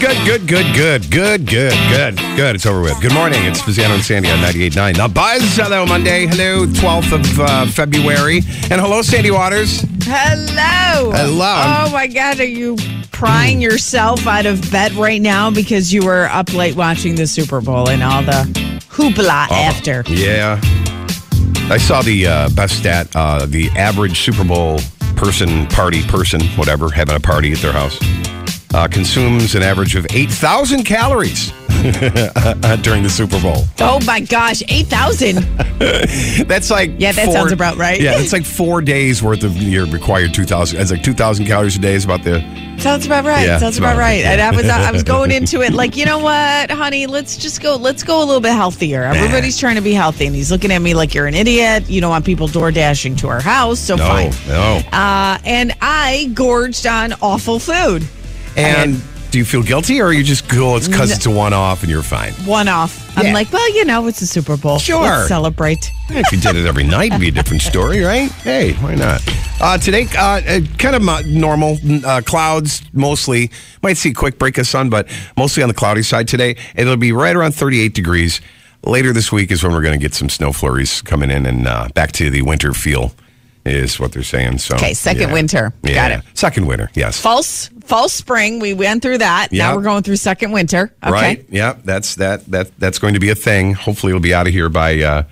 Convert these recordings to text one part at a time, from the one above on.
Good, good, good, good, good, good, good, good. It's over with. Good morning. It's Spezzano and Sandy on 98.9. The Buzz. Hello, Monday. Hello, 12th of uh, February. And hello, Sandy Waters. Hello. Hello. Oh my God, are you prying yourself out of bed right now because you were up late watching the Super Bowl and all the hoopla after? Yeah. I saw the uh, best stat. Uh, the average Super Bowl person, party person, whatever, having a party at their house, uh, consumes an average of 8,000 calories during the Super Bowl. Oh my gosh, 8,000. That's like Yeah, that sounds about right. Yeah, it's like four days worth of your required 2,000. It's like 2,000 calories a day is about the. Sounds about right. Yeah, Sounds about about- right. And I was I was going into it like, you know what, honey, let's just go let's go a little bit healthier. Everybody's trying to be healthy and he's looking at me like you're an idiot. You don't want people door dashing to our house, so No, fine. no. Uh, and I gorged on awful food. And do you feel guilty or are you just cool? It's because it's a one off and you're fine? One off. Yeah. I'm like, well, you know, it's a Super Bowl. Sure. Let's celebrate. If you did it every night, it'd be a different story, right? Hey, why not? Uh, today, uh, uh, kind of normal uh, clouds mostly. Might see a quick break of sun, but mostly on the cloudy side today. It'll be right around 38 degrees. Later this week is when we're going to get some snow flurries coming in and uh, back to the winter feel, is what they're saying. So Okay, second yeah. winter. Got it. Second winter, yes. False false spring. We went through that. Yeah. Now we're going through second winter. Okay. Right? Yeah, that's that that that's going to be a thing. Hopefully, it'll be out of here by uh,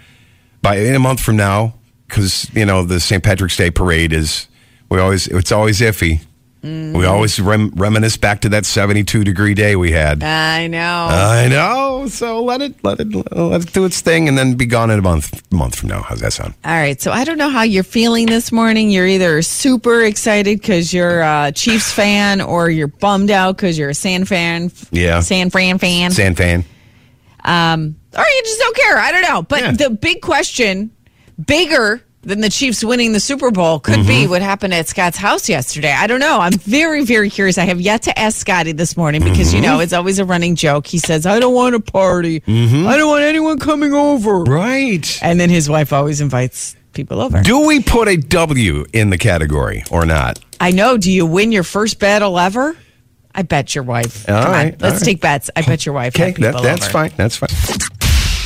by in a month from now because you know the St. Patrick's Day parade is we always it's always iffy. Mm-hmm. We always rem- reminisce back to that seventy-two degree day we had. I know. I know. So let it let it let it do its thing and then be gone in a month month from now. How's that sound? All right. So I don't know how you're feeling this morning. You're either super excited because you're a Chiefs fan or you're bummed out because you're a San fan. Yeah. San Fran fan. San fan. Um, or you just don't care. I don't know. But Yeah. the big question, bigger than the Chiefs winning the Super Bowl, could Mm-hmm. be what happened at Scott's house yesterday. I don't know. I'm very, very curious. I have yet to ask Scotty this morning because, Mm-hmm. you know, it's always a running joke. He says, I don't want a party. I don't want anyone coming over. Right. And then his wife always invites people over. Do we put a W in the category or not? I know. Do you win your first battle ever? I bet your wife. All Come right, on, let's right. take bets. I bet your wife. Okay, that, that's over. fine. That's fine.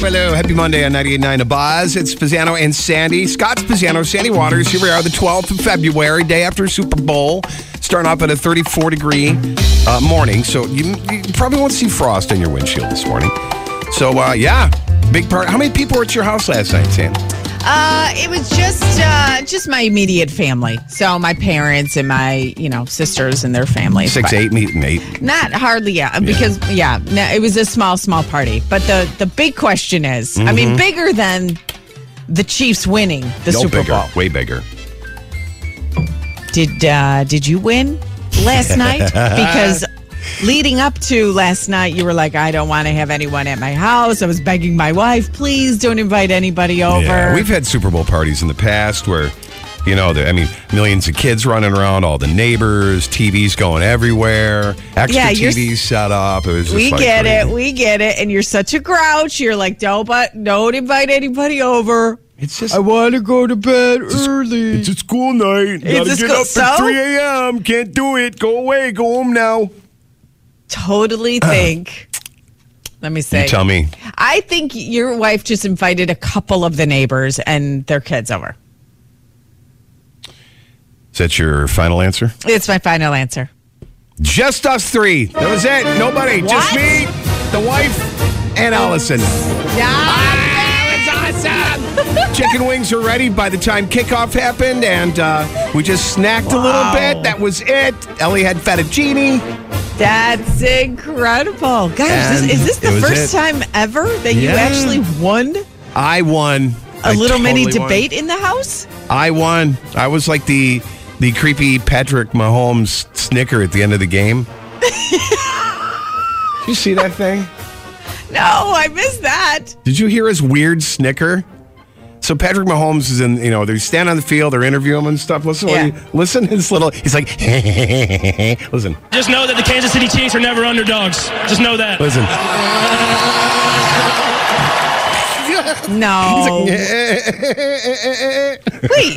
Hello, happy Monday on 98.9 The Buzz. It's Spezzano and Sandy. Scott Spezzano, Sandy Waters. Here we are, the 12th of February, day after Super Bowl. Starting off at a 34 degree uh, morning. So you, you probably won't see frost on your windshield this morning. So, uh, yeah, big part. How many people were at your house last night, Sandy? Uh, it was just uh, just my immediate family. So my parents and my you know sisters and their families. Six, eight, meeting eight. Not hardly, yeah. Because yeah, no, it was a small, small party. But the the big question is, I mean, bigger than the Chiefs winning the No Super bigger, Bowl. way bigger. Did uh, did you win last night? Because leading up to last night, you were like, I don't want to have anyone at my house. I was begging my wife, please don't invite anybody over. Yeah, we've had Super Bowl parties in the past where, you know, the, I mean, millions of kids running around, all the neighbors, TVs going everywhere, extra Yeah, TVs set up. It was just we like get it, we get it, and you're such a grouch. You're like, don't, but don't invite anybody over. It's just. I want to go to bed early. It's a school night. It's Gotta a get school- up so? at 3 a.m. Can't do it. Go away. Go home now. Totally uh. think. Let me say. You tell me. I think your wife just invited a couple of the neighbors and their kids over. Is that your final answer? It's my final answer. Just us three. That was it. Nobody. Just me, the wife, and Allison. Chicken wings were ready by the time kickoff happened, and uh, we just snacked a little bit. That was it. Ellie had fettuccine. That's incredible. Gosh, this, is this the first it. time ever that you actually won I won. a I little mini totally won. debate in the house? I won. I was like the the creepy Patrick Mahomes snicker at the end of the game. Did you see that thing? No, I missed that. Did you hear his weird snicker? So Patrick Mahomes is in, you know, they stand on the field, they're interviewing him and stuff. Listen, what Yeah. he, listen, his little, he's like, listen, Just know that the Kansas City Chiefs are never underdogs. Just know that. listen. No. Wait,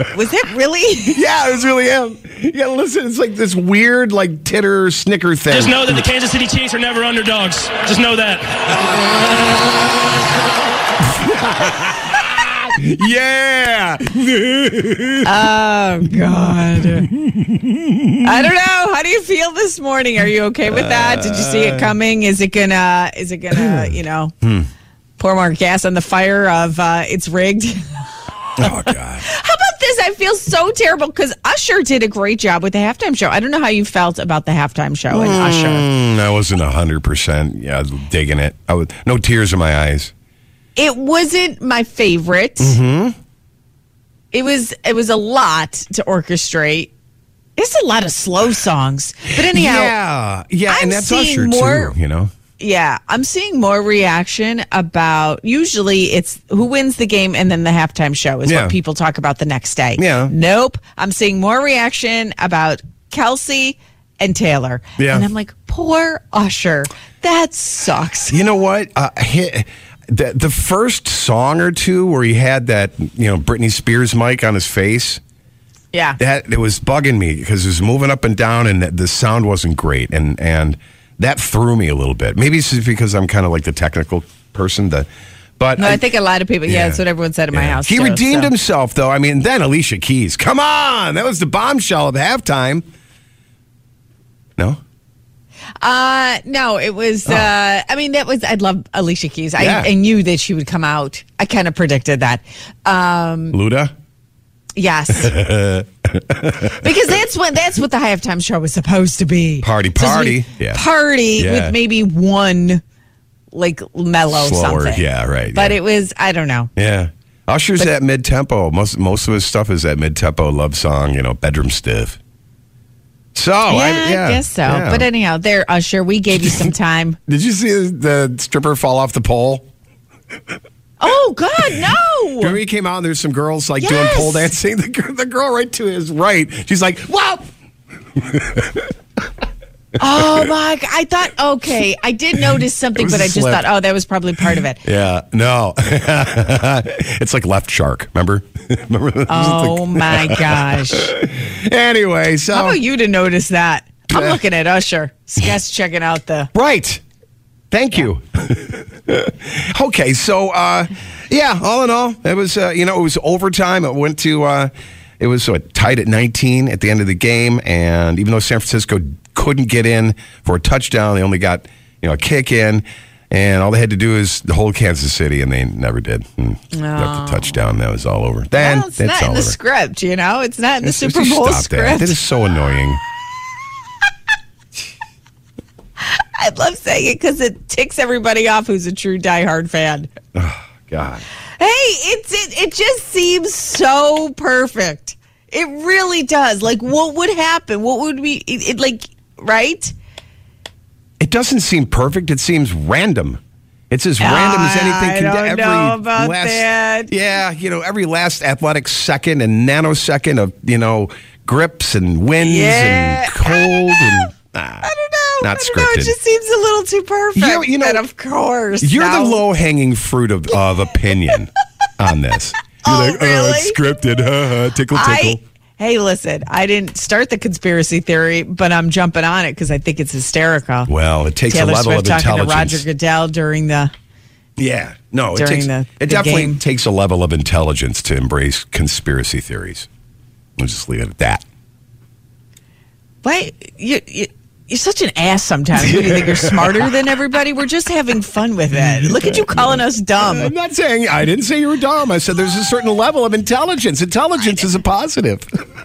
was that really? yeah, it was really him. You gotta listen. It's like this weird, like titter snicker thing. Just know that the Kansas City Chiefs are never underdogs. Just know that. Yeah. Oh God. I don't know. How do you feel this morning? Are you okay with that? Did you see it coming? Is it gonna is it gonna, you know, hmm. pour more gas on the fire of uh it's rigged? oh God. How about this? I feel so terrible because Usher did a great job with the halftime show. I don't know how you felt about the halftime show and Usher. Mm, I wasn't hundred percent. Yeah, digging it. I was no tears in my eyes. It wasn't my favorite. Mm-hmm. It was it was a lot to orchestrate. It's a lot of slow songs. But anyhow, yeah, yeah, I'm and that's Usher more- too. You know. yeah, I'm seeing more reaction about usually it's who wins the game and then the halftime show is Yeah. what people talk about the next day. Yeah. Nope. I'm seeing more reaction about Kelce and Taylor. Yeah. And I'm like, poor Usher. That sucks. You know what? Uh, he, the the first song or two where he had that you know Britney Spears mic on his face. Yeah. that it was bugging me because it was moving up and down and the, sound wasn't great and and that threw me a little bit maybe it's just because i'm kind of like the technical person the but No, I think a lot of people, yeah, Yeah. that's what everyone said in my house. he too, redeemed so. himself though i mean then alicia keys come on that was the bombshell of halftime no Uh no, it was uh I mean that was I love Alicia Keys. I, Oh. Yeah. I knew that she would come out. I kind of predicted that. Um luda yes. because that's what that's what the halftime show was supposed to be. Party, party. be Yeah. Party Yeah. with maybe one like mellow Slower, something. yeah, right, But yeah. it was I don't know. yeah usher's at mid-tempo most most of his stuff is at mid-tempo love song you know bedroom stiff so yeah, I, I, guess so. yeah. But anyhow, there, Usher, we gave you some time. Did you see the stripper fall off the pole? oh God, no! Remember he came out and there's some girls like doing pole dancing. The, girl- the girl right to his right, she's like, "Wow!" Oh my! I thought okay. I did notice something, but I just thought, oh, that was probably part of it. Yeah, no, it's like left shark. Remember? remember? Oh my gosh! anyway, so How about you to notice that? I'm looking at Usher. Sketch checking out the. right. Thank you. okay, so uh, yeah, all in all, it was uh, you know it was overtime. It went to uh, it was uh, tied at 19 at the end of the game, and even though San Francisco couldn't get in for a touchdown, they only got you know a kick in, and all they had to do is hold Kansas City, and they never did. And Got the oh. touchdown. That was all over. Then Well, it's it's not in the script, you know. It's not in the It's- Super Bowl stop that. script. That is so annoying. I love saying it because it ticks everybody off who's a true diehard fan. Oh, God. Hey, it's it, it just seems so perfect. It really does. Like, what would happen? What would we? It, it like right? It doesn't seem perfect. It seems random. It's as random as anything I can don't do. Every know about last, that. Yeah, you know, every last athletic second and nanosecond of you know grips and winds Yeah, and cold and. ah, I don't know. Not I don't know. It scripted. just seems a little too perfect. You- you know, and of course, You're the low hanging fruit of, of opinion on this. You're Oh, like, oh, it's really? scripted. tickle, tickle. I hey, listen. I didn't start the conspiracy theory, but I'm jumping on it because I think it's hysterical. well, it takes Taylor a level Swift of talking to. Roger Goodell during the. Yeah, no, it takes the- it the definitely game. takes a level of intelligence to embrace conspiracy theories. We'll just leave it at that. Why you you You're such an ass sometimes you think you're smarter than everybody. We're just having fun with it. Look at you calling us dumb. I'm not saying I didn't say you were dumb. I said there's a certain level of intelligence. Intelligence is a positive.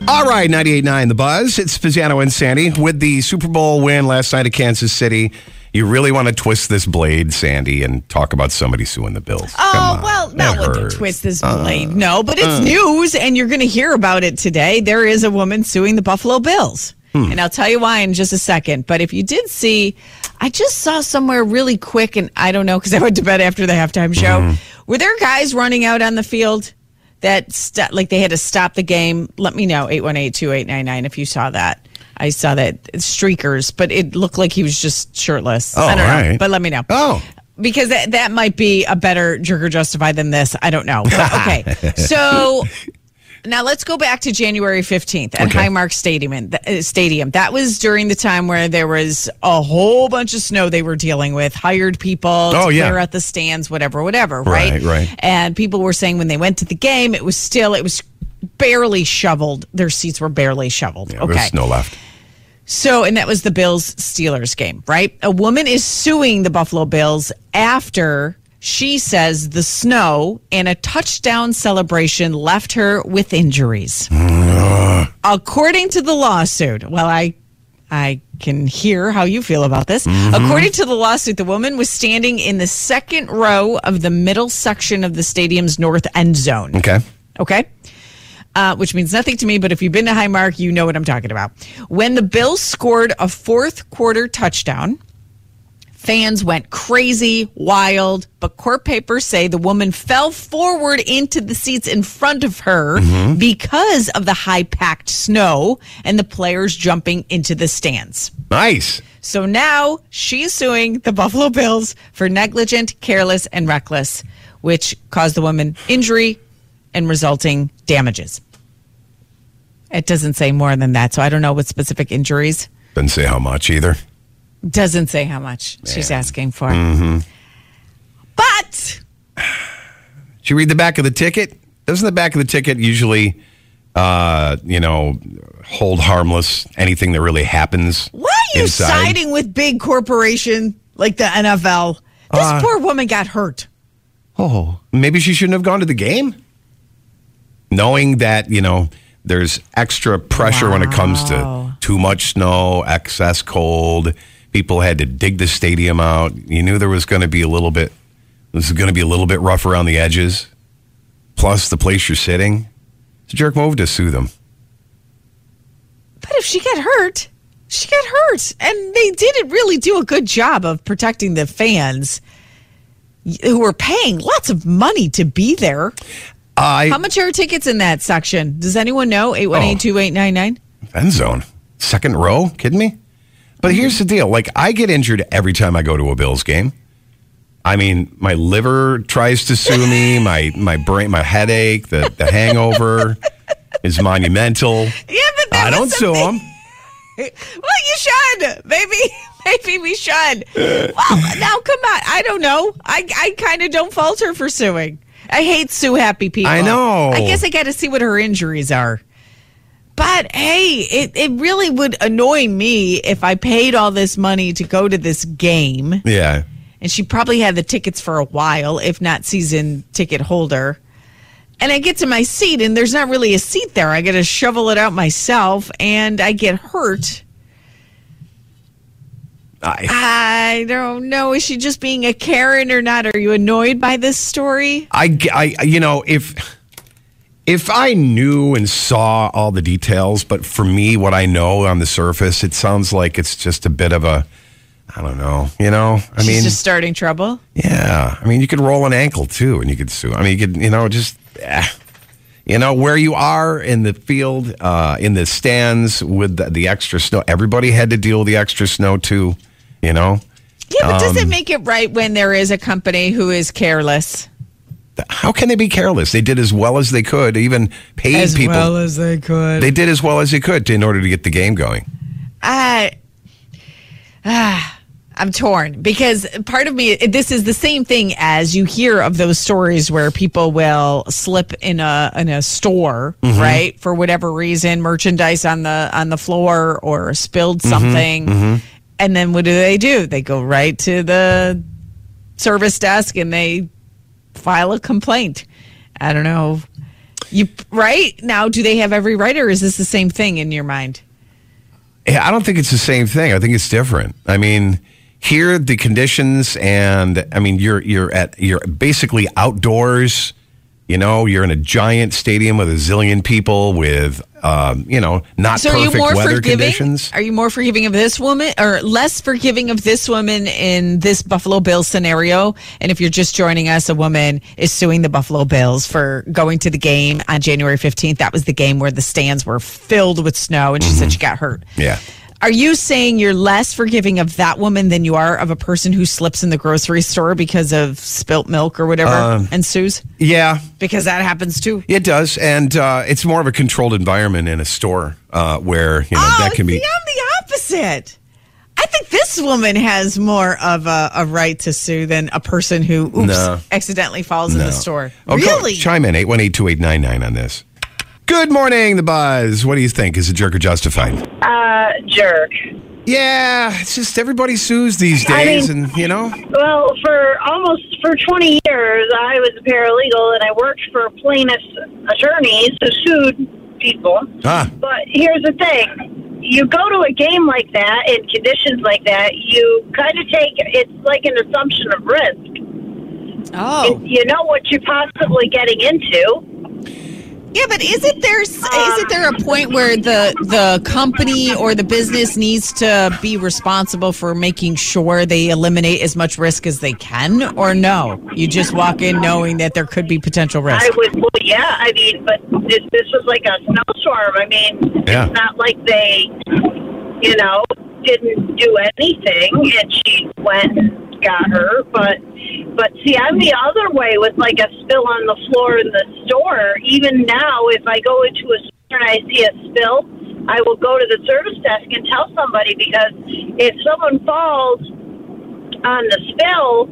All right, 98.9 The Buzz. It's Spezzano and Sandy with the Super Bowl win last night at Kansas City. You really want to twist this blade, Sandy, and talk about somebody suing the Bills. Oh, well, That not with the twist this uh, blade. no, but it's uh. news, and you're going to hear about it today. There is a woman suing the Buffalo Bills. Hmm. And I'll tell you why in just a second. But if you did see, I just saw somewhere really quick, and I don't know because I went to bed after the halftime show. Mm-hmm. Were there guys running out on the field that st- like they had to stop the game? Let me know 818-2899 if you saw that. I saw that streakers, but it looked like he was just shirtless. Oh, I don't know, right. but let me know Oh. because that, that might be a better jerker justify than this. I don't know. But, okay. so now let's go back to January 15th at Okay. Highmark Stadium. Uh, Stadium. That was during the time where there was a whole bunch of snow they were dealing with, hired people Oh, yeah. clear out the stands, whatever, whatever, right? Right, right. And people were saying when they went to the game, it was still, it was barely shoveled. Their seats were barely shoveled. Yeah, okay. There's no left. So, and that was the Bills Steelers game, right? A woman is suing the Buffalo Bills after she says the snow and a touchdown celebration left her with injuries. According to the lawsuit, well, I I can hear how you feel about this. According to the lawsuit, the woman was standing in the second row of the middle section of the stadium's north end zone. Okay. Okay. Uh, which means nothing to me, but if you've been to Highmark, you know what I'm talking about. When the Bills scored a fourth quarter touchdown, fans went crazy, wild, but court papers say the woman fell forward into the seats in front of her mm-hmm. because of the high packed snow and the players jumping into the stands. Nice. So now she's suing the Buffalo Bills for negligent, careless, and reckless, which caused the woman injury and resulting damages. It doesn't say more than that, so I don't know what specific injuries. Doesn't say how much either. Doesn't say how much she's asking for. Mm-hmm. But Did you read the back of the ticket? Doesn't the back of the ticket usually, uh, you know, hold harmless anything that really happens? why are you inside? siding with big corporation like the NFL? This Uh, poor woman got hurt. Oh, maybe she shouldn't have gone to the game, knowing that you know there's extra pressure when it comes to too much snow, excess cold. People had to dig the stadium out. You knew there was going to be a little bit. This is going to be a little bit rough around the edges. Plus, the place you're sitting. It's a jerk move to sue them. But if she got hurt, she got hurt. And they didn't really do a good job of protecting the fans who were paying lots of money to be there. I How much are tickets in that section? Does anyone know? 818 2899? end zone, second row. Kidding me? But here's the deal: like I get injured every time I go to a Bills game. I mean, my liver tries to sue me. My my brain, my headache, the the hangover is monumental. Yeah, but I don't sue them. Well, you should. Maybe, maybe we should. Well, now come on. I don't know. I, I kind of don't falter for suing. I hate sue happy people. I know. I guess I got to see what her injuries are. But hey, it, it really would annoy me if I paid all this money to go to this game, Yeah, and she probably had the tickets for a while, if not season ticket holder. And I get to my seat, and there's not really a seat there. I got to shovel it out myself, and I get hurt. I I don't know. Is she just being a Karen or not? Are you annoyed by this story? I, I you know if if I knew and saw all the details, but for me, what I know on the surface, it sounds like it's just a bit of a. I don't know. You know, I She's mean, just starting trouble. Yeah, I mean, you could roll an ankle too, and you could sue. I mean, you could, you know, just, eh. you know, where you are in the field, uh, in the stands with the, the extra snow. Everybody had to deal with the extra snow too. You know, Yeah, but does Um, it make it right when there is a company who is careless? How can they be careless? They did as well as they could. Even paid people. as well as they could. they did as well as they could to, in order to get the game going. I, ah, I'm torn because part of me, this is the same thing as you hear of those stories where people will slip in a in a store, Mm-hmm. right, for whatever reason, merchandise on the on the floor or spilled Mm-hmm. something, and then what do they do? They go right to the service desk and they file a complaint. I don't know. You right now? Do they have every right, or is this the same thing in your mind? I don't think it's the same thing. I think it's different. I mean, here the conditions, and I mean, you're you're at you're basically outdoors. You know, you're in a giant stadium with a zillion people with, um, you know, not So perfect weather forgiving? conditions. Are you more forgiving of this woman or less forgiving of this woman in this Buffalo Bills scenario? And if you're just joining us, a woman is suing the Buffalo Bills for going to the game on January 15th. That was the game where the stands were filled with snow and she said she got hurt. Yeah. Are you saying you're less forgiving of that woman than you are of a person who slips in the grocery store because of spilt milk or whatever Um, ensues? Yeah, Because that happens too. it does, and uh, it's more of a controlled environment in a store uh, where you know oh, that can see, be. I'm the opposite. I think this woman has more of a, a right to sue than a person who oops No. accidentally falls in the store. Oh, really? chime in eight one eight two eight nine nine on this. Good morning, the buzz. What do you think? Is a jerk or justified? Uh, jerk. Yeah, it's just everybody sues these I days, mean- and you know. Well, for almost for 20 years, I was a paralegal and I worked for plaintiffs' attorneys who sued people. Ah, But here's the thing: you go to a game like that in conditions like that, you kind of take it's like an assumption of risk. oh, You know what you're possibly getting into. Yeah, but isn't there isn't there a um. point where the the company or the business needs to be responsible for making sure they eliminate as much risk as they can, or no? You just walk in knowing that there could be potential risk. I would, well, yeah. I mean, but this, this was like a snowstorm. I mean, Yeah. it's not like they, you know, didn't do anything, and she went and got her. But, but see, I'm the other way with like a spill on the floor in the store. Even now, if I go into a store and I see a spill, I will go to the service desk and tell somebody because if someone falls on the spill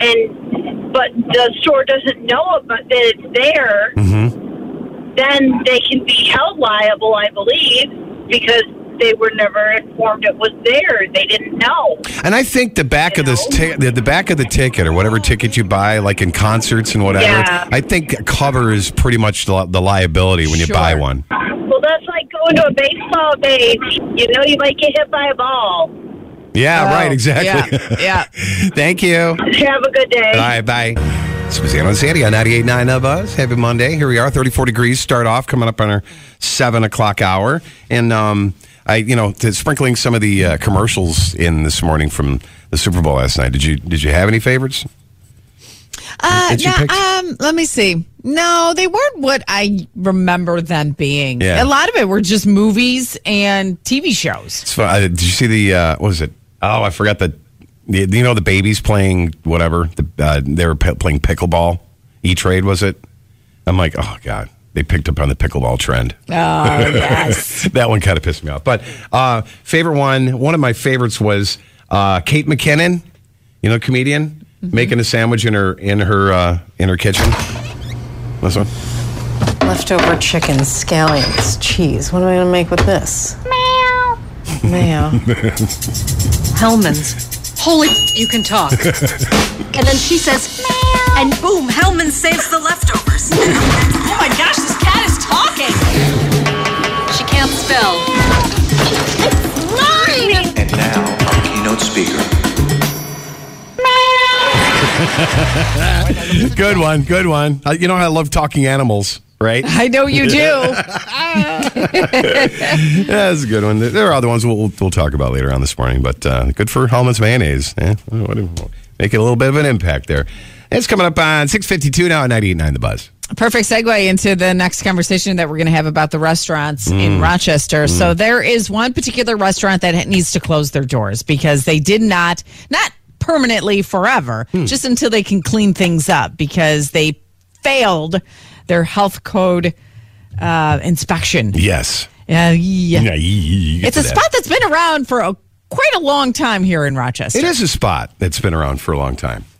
and but the store doesn't know about that it's there, mm-hmm. then they can be held liable, I believe, because they were never informed it was there. They didn't know. and I think the back of this ti- the, the back of the ticket or whatever ticket you buy, like in concerts and whatever, Yeah. I think covers pretty much the, the liability when you buy one. Well, that's like going to a baseball game. You know, you might get hit by a ball. Yeah, Oh, right, exactly. yeah, yeah. Thank you. Have a good day. Bye, bye. Spezzano and Sandy on 98.9 of us. Happy Monday. Here we are, 34 degrees. Start off coming up on our 7 o'clock hour. And um, I, you know, to sprinkling some of the uh, commercials in this morning from the Super Bowl last night. Did you did you have any favorites? Uh, um, let me see. No, they weren't what I remember them being. Yeah. A lot of it were just movies and TV shows. Uh, did you see the, uh, what was it? Oh, I forgot the, the you know, the babies playing whatever. The, uh, they were p- playing pickleball. E Trade, was it? I'm like, oh, God. They picked up on the pickleball trend. Oh, yes. that one kind of pissed me off. But uh, favorite one, one of my favorites was uh, Kate McKinnon, you know, comedian, Mm-hmm. making a sandwich in her in her uh, in her kitchen. This one. Leftover chicken, scallions, cheese. What am I going to make with this? Meow. Meow. Hellmann's. Holy, you can talk. and then she says, Meow. and boom, Hellmann saves the leftovers. oh my gosh, this cat is talking. She can't spell. Mine! And now, our keynote speaker. Good one, good one. Uh, you know how I love talking animals, right? I know you do. Yeah, that's a good one. There are other ones we'll, we'll talk about later on this morning, but uh, good for Hellmann's mayonnaise. Eh? What do- Making a little bit of an impact there. It's coming up on 652 now at 98.9 The Buzz. Perfect segue into the next conversation that we're going to have about the restaurants Mm. in Rochester. So there is one particular restaurant that needs to close their doors because they did not, not permanently forever, Hmm. just until they can clean things up because they failed their health code uh, inspection. Yes. Uh, yeah. Yeah, It's a that. spot that's been around for a, quite a long time here in Rochester. It is a spot that's been around for a long time.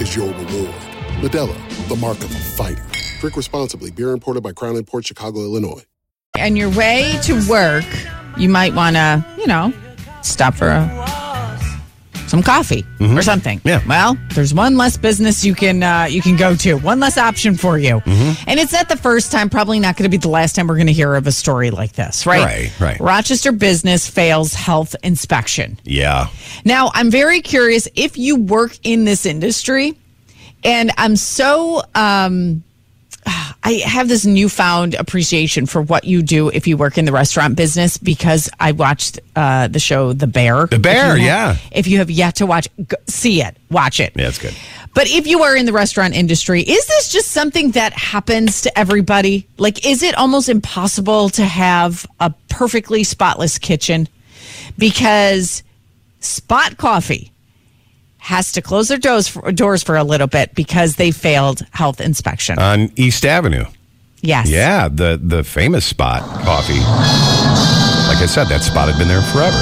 is your reward. Modelo, the mark of a fighter. Drink responsibly. Beer imported by Crown Port Chicago, Illinois. On your way to work, you might want to, you know, stop for a, some coffee or something. Mm-hmm. Yeah. Well, there's one less business you can uh, you can go to. One less option for you. Mm-hmm. And it's not the first time, probably not going to be the last time we're going to hear of a story like this, right? Right, right. Rochester business fails health inspection. Yeah. Now, I'm very curious if you work in this industry, and I'm so um, I have this newfound appreciation for what you do if you work in the restaurant business because I watched uh, the show The Bear. The Bear, If yeah. have- If you have yet to watch, go, see it, watch it. Yeah, it's good. But if you are in the restaurant industry, is this just something that happens to everybody? Like, is it almost impossible to have a perfectly spotless kitchen? Because Spot Coffee has to close their doors for, doors for a little bit because they failed health inspection. On East Avenue. yes. Yeah, the the famous spot coffee. Like I said, that spot had been there forever.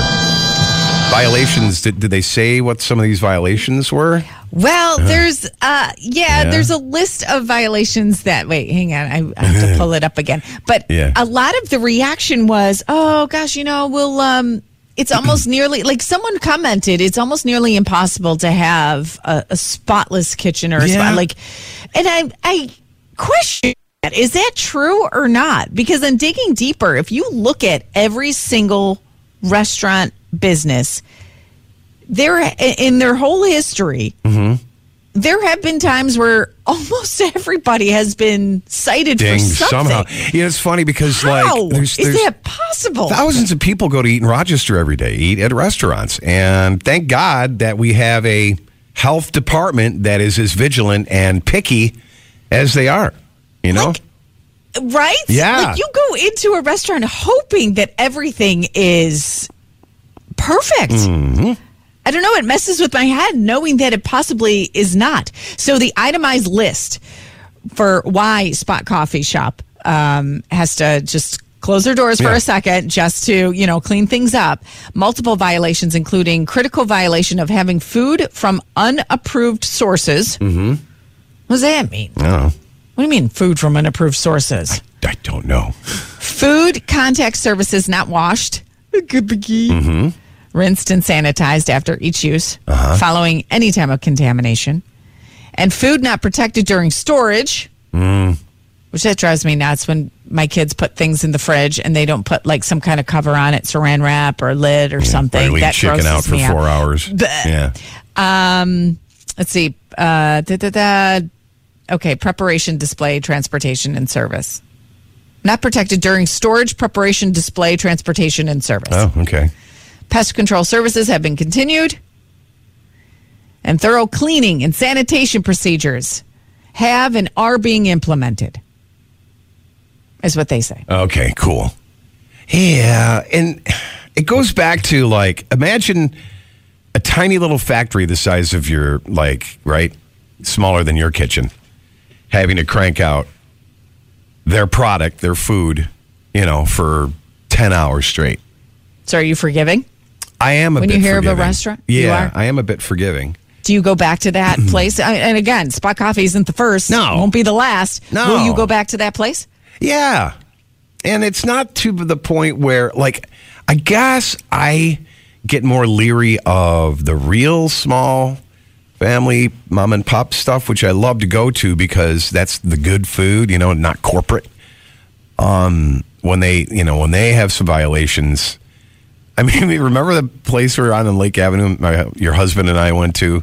Violations, did, did they say what some of these violations were? Well, there's uh yeah, Yeah. there's a list of violations that wait, hang on, I, I have to pull it up again. But Yeah. a lot of the reaction was, "Oh gosh, you know, we'll um it's almost nearly like someone commented, it's almost nearly impossible to have a, a spotless kitchen or a Yeah. spot like and I I question that. Is that true or not? Because then digging deeper, if you look at every single restaurant business, there in their whole history, mm-hmm. There have been times where almost everybody has been cited Ding, for something. somehow. Yeah, it's funny because How like there's, is that possible? thousands of people go to eat in Rochester every day, eat at restaurants, and thank God that we have a health department that is as vigilant and picky as they are. You know, right? Yeah. Like you go into a restaurant hoping that everything is perfect. Mm-hmm. I don't know. It messes with my head knowing that it possibly is not. So the itemized list for why Spot Coffee Shop um, has to just close their doors for a second just to you know clean things up. Multiple violations, including critical violation of having food from unapproved sources. Mm-hmm. What does that mean? What do you mean food from unapproved sources? I don't know. Food contact surfaces not washed, Mm-hmm. Rinsed and sanitized after each use, Uh-huh. following any time of contamination, and food not protected during storage. Mm. Which that drives me nuts when my kids put things in the fridge and they don't put like some kind of cover on it, saran wrap or lid or something. Or leave that chicken out for four hours. Bleh. Yeah. Um, let's see. Uh, da, da, da. Okay, preparation, display, transportation, and service. Not protected during storage, preparation, display, transportation, and service. Oh, okay. Pest control services have been continued, and thorough cleaning and sanitation procedures have and are being implemented. Is what they say. Okay, cool. Yeah, and it goes back to like imagine a tiny little factory the size of your like right, smaller than your kitchen, having to crank out their product, their food, you know, for ten hours straight. So are you forgiving? I am a When you hear of a forgiving. restaurant? You Yeah, are? I am a bit forgiving. Do you go back to that place? I- And again, Spot Coffee isn't the first. No. Won't be the last. No. Will you go back to that place? Yeah. And it's not to the point where, like, I guess I get more leery of the real small family mom and pop stuff, which I love to go to because that's the good food, you know, not corporate. Um, when they, you know, when they have some violations. I mean, remember the place we were on in Lake Avenue? My, your husband and I went to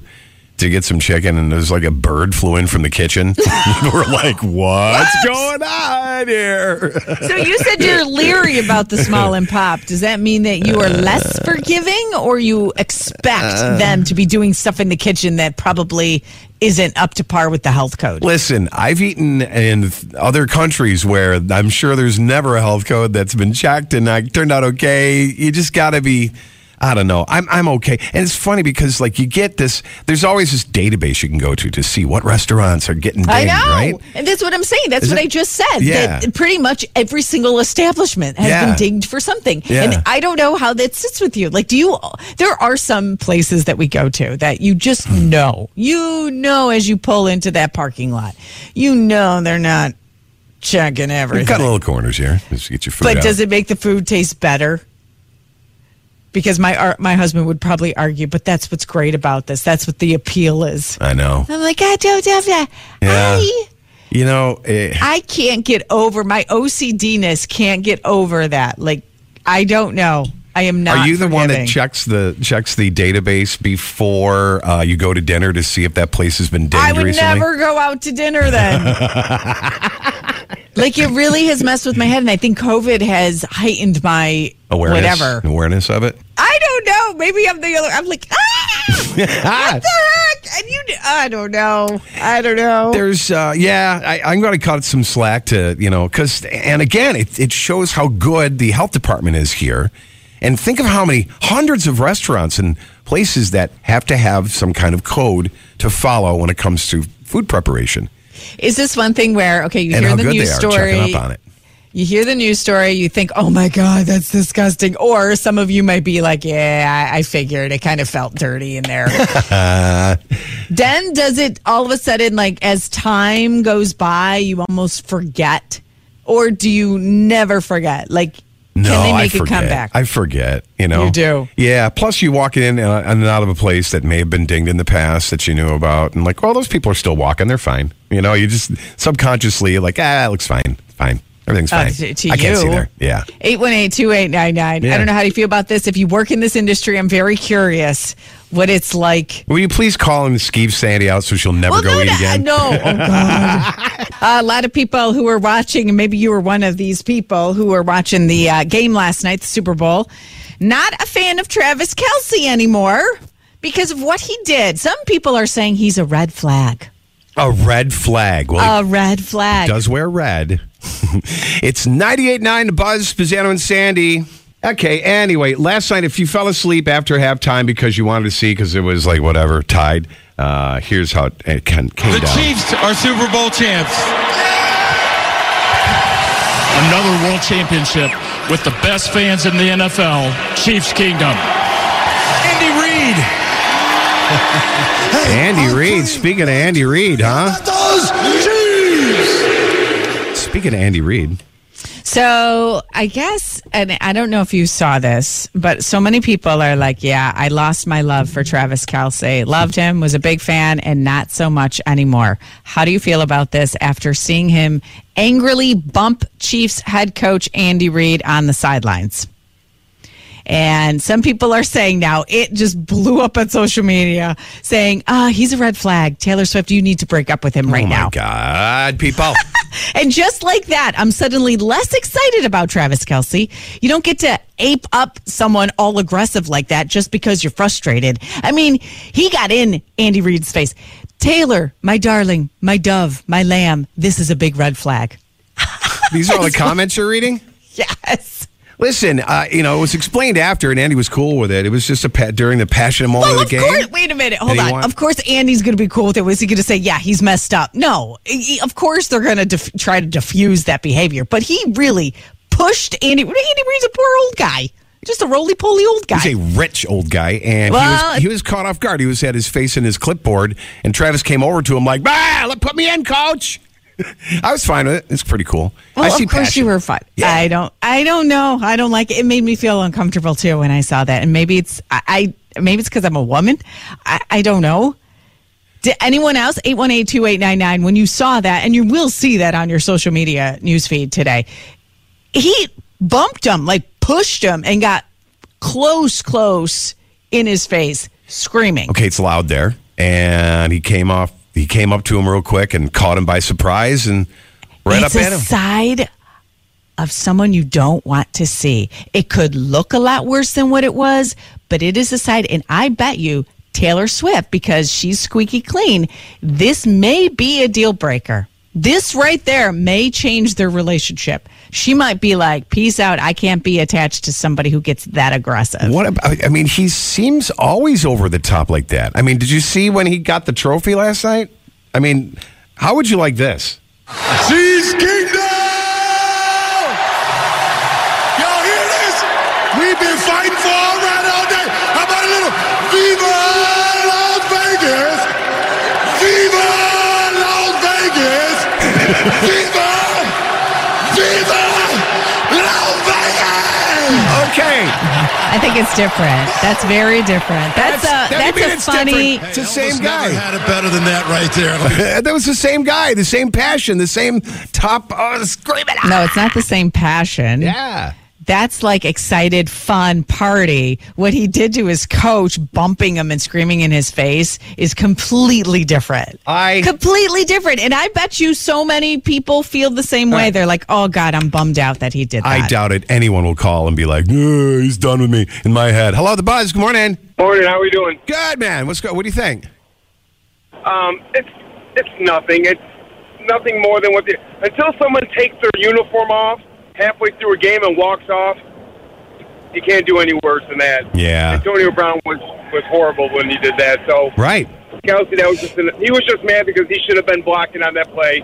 to get some chicken, and there's like a bird flew in from the kitchen. we're like, "What's going on here?" So you said you're leery about the small and pop. Does that mean that you are less forgiving or you expect uh, them to be doing stuff in the kitchen that probably isn't up to par with the health code? Listen, I've eaten in other countries where I'm sure there's never a health code that's been checked and I turned out okay. You just got to be. I don't know. I'm I'm okay, and it's funny because like you get this. There's always this database you can go to to see what restaurants are getting dinged, I know. right? And that's what I'm saying. That's Is what it? I just said. Yeah. That pretty much every single establishment has Yeah. been dinged for something. Yeah. And I don't know how that sits with you. Like, do you, there are some places that we go to that you just Hmm. know, you know, as you pull into that parking lot, you know, they're not checking We've everything. got little corners here. Just get your food But out. does it make the food taste better? Because my my husband would probably argue, but that's what's great about this. That's what the appeal is. I know. I'm like, I don't have that. Yeah. I, You know, eh, I can't get over my OCDness. Can't get over that. Like, I don't know. I am not. are you the one that checks the checks the database before uh, you go to dinner to see if that place has been dinged I would recently? never go out to dinner then. like it really has messed with my head, and I think COVID has heightened my awareness, whatever. awareness of it. I don't know. Maybe I'm the other. I'm like, ah, what the heck? And you, I don't know. I don't know. There's, uh, yeah, I, I'm going to cut some slack to, you know, because, and again, it, it shows how good the health department is here. And think of how many hundreds of restaurants and places that have to have some kind of code to follow when it comes to food preparation. Is this one thing where okay, you and hear the news story, checking up on it. you hear the news story, you think, oh my god, that's disgusting. Or some of you might be like, yeah, I, I figured it kind of felt dirty in there. then does it all of a sudden like as time goes by, you almost forget, or do you never forget? Like, No, can they I make a forget. comeback? I forget. You know, You do. Yeah. Plus, you walk in uh, and out of a place that may have been dinged in the past that you knew about, and like, well, those people are still walking. They're fine. You know, you just subconsciously like, ah, it looks fine, fine, everything's Uh, fine. to- to I can't see there. Yeah. 818-2899. I don't know how you feel about this. If you work in this industry, I'm very curious what it's like Will you please call and skeeve Sandy out so she'll never Well, go no, eat again? No, oh God. a lot of people who were watching, and maybe you were one of these people who were watching the uh, game last night, the Super Bowl, not a fan of Travis Kelce anymore because of what he did. Some people are saying he's a red flag. A red flag. Well, A red flag. he does wear red. it's 98.9 The Buzz, Spezzano and Sandy. Okay, anyway, last night, if you fell asleep after halftime because you wanted to see, because it was like whatever, tied, uh, here's how it it can, came The down. Chiefs are Super Bowl champs. Another world championship with the best fans in the NFL, Chiefs Kingdom. Andy Reid. Andy Reid. Speaking of Andy Reid, huh? Speaking of Andy Reid, So I guess, and I don't know if you saw this, but so many people are like, yeah, I lost my love for Travis Kelce. Loved him, was a big fan, and not so much anymore. How do you feel about this after seeing him angrily bump Chiefs head coach Andy Reid on the sidelines? And some people are saying now it just blew up on social media saying, ah, he's a red flag. Taylor Swift, you need to break up with him right now. oh my now. God, people. And just like that, I'm suddenly less excited about Travis Kelce. You don't get to ape up someone all aggressive like that just because you're frustrated. I mean, he got in Andy Reid's face. Taylor, my darling, my dove, my lamb, this is a big red flag. These are all the comments you're reading? Yes. Listen, uh, you know, it was explained after, and Andy was cool with it. It was just a pa- during the passionate moment Well, of of the game. Wait a minute. Hold on. won. Of course, Andy's going to be cool with it. Was he going to say, "Yeah, he's messed up"? No. He- Of course, they're going to def- try to diffuse that behavior. But he really pushed Andy. Andy Reid's a poor old guy, just a roly poly old guy. He's a rich old guy, and Well, he was he was caught off guard. He was had his face in his clipboard, and Travis came over to him like, "Bah, let put me in, coach." I was fine with it. It's pretty cool. Well, I of course passion. you were fun. I don't. I don't know. I don't like it. It made me feel uncomfortable too when I saw that, and maybe it's I. I maybe it's because I'm a woman. I, I don't know. Did anyone else? 818-2899, When you saw that, and you will see that on your social media newsfeed today, he bumped him, like pushed him, and got close, close in his face, screaming. Okay, it's loud there, and he came off. He came up to him real quick and caught him by surprise, and right it's up at him. side of someone you don't want to see. It could look a lot worse than what it was, but it is a side, and I bet you Taylor Swift, because she's squeaky clean, this may be a deal breaker. This right there may change their relationship. She might be like, "Peace out. I can't be attached to somebody who gets that aggressive." What about, I mean, he seems always over the top like that. I mean, did you see when he got the trophy last night? I mean, how would you like this? She's Kingdom! Y'all hear this? We've been fighting for all right all day. How about a little Viva Las Vegas? Viva Las Vegas! Viva! Viva Las Vegas! Okay. I think it's different. That's very different. That's, That's- a that that's a funny. different. It's the same guy. Had it better than that right there. that was the same guy, the same passion, the same top uh, screaming. No, it's not the same passion. Yeah. That's like excited, fun party. What he did to his coach, bumping him and screaming in his face, is completely different. I completely different. And I bet you so many people feel the same way. They're like, "Oh God, I'm bummed out that he did that." I doubt it. Anyone will call and be like, "No, he's done with me." In my head. Hello, the buzz. Good morning. Morning. How are we doing? Good man. What's go? What do you think? Um, it's it's nothing. It's nothing more than what the until someone takes their uniform off halfway through a game and walks off. You can't do any worse than that. Yeah. Antonio Brown was was horrible when he did that. So Right. Kelce, that was just an, he was just mad because he should have been blocking on that play.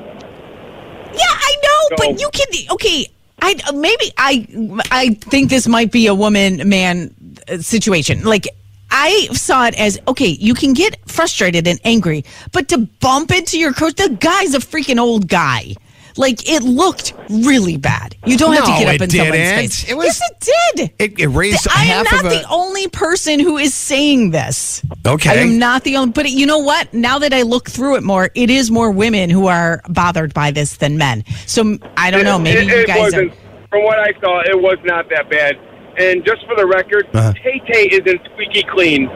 Yeah, I know, but you can. Okay, I maybe I I think this might be a woman man uh, situation. Like I saw it as okay, you can get frustrated and angry, but to bump into your coach, the guy's a freaking old guy. Like it looked really bad. You don't have to get up it in someone's didn't. face. It was- yes, it did. It, it raised I am not of a. the only person who is saying this. Okay. I am not the only, but you know what? Now that I look through it more, it is more women who are bothered by this than men. So I don't know. Maybe it, you guys are. wasn't. From what I saw, it was not that bad. And just for the record, Uh-huh. Tay Tay isn't squeaky clean.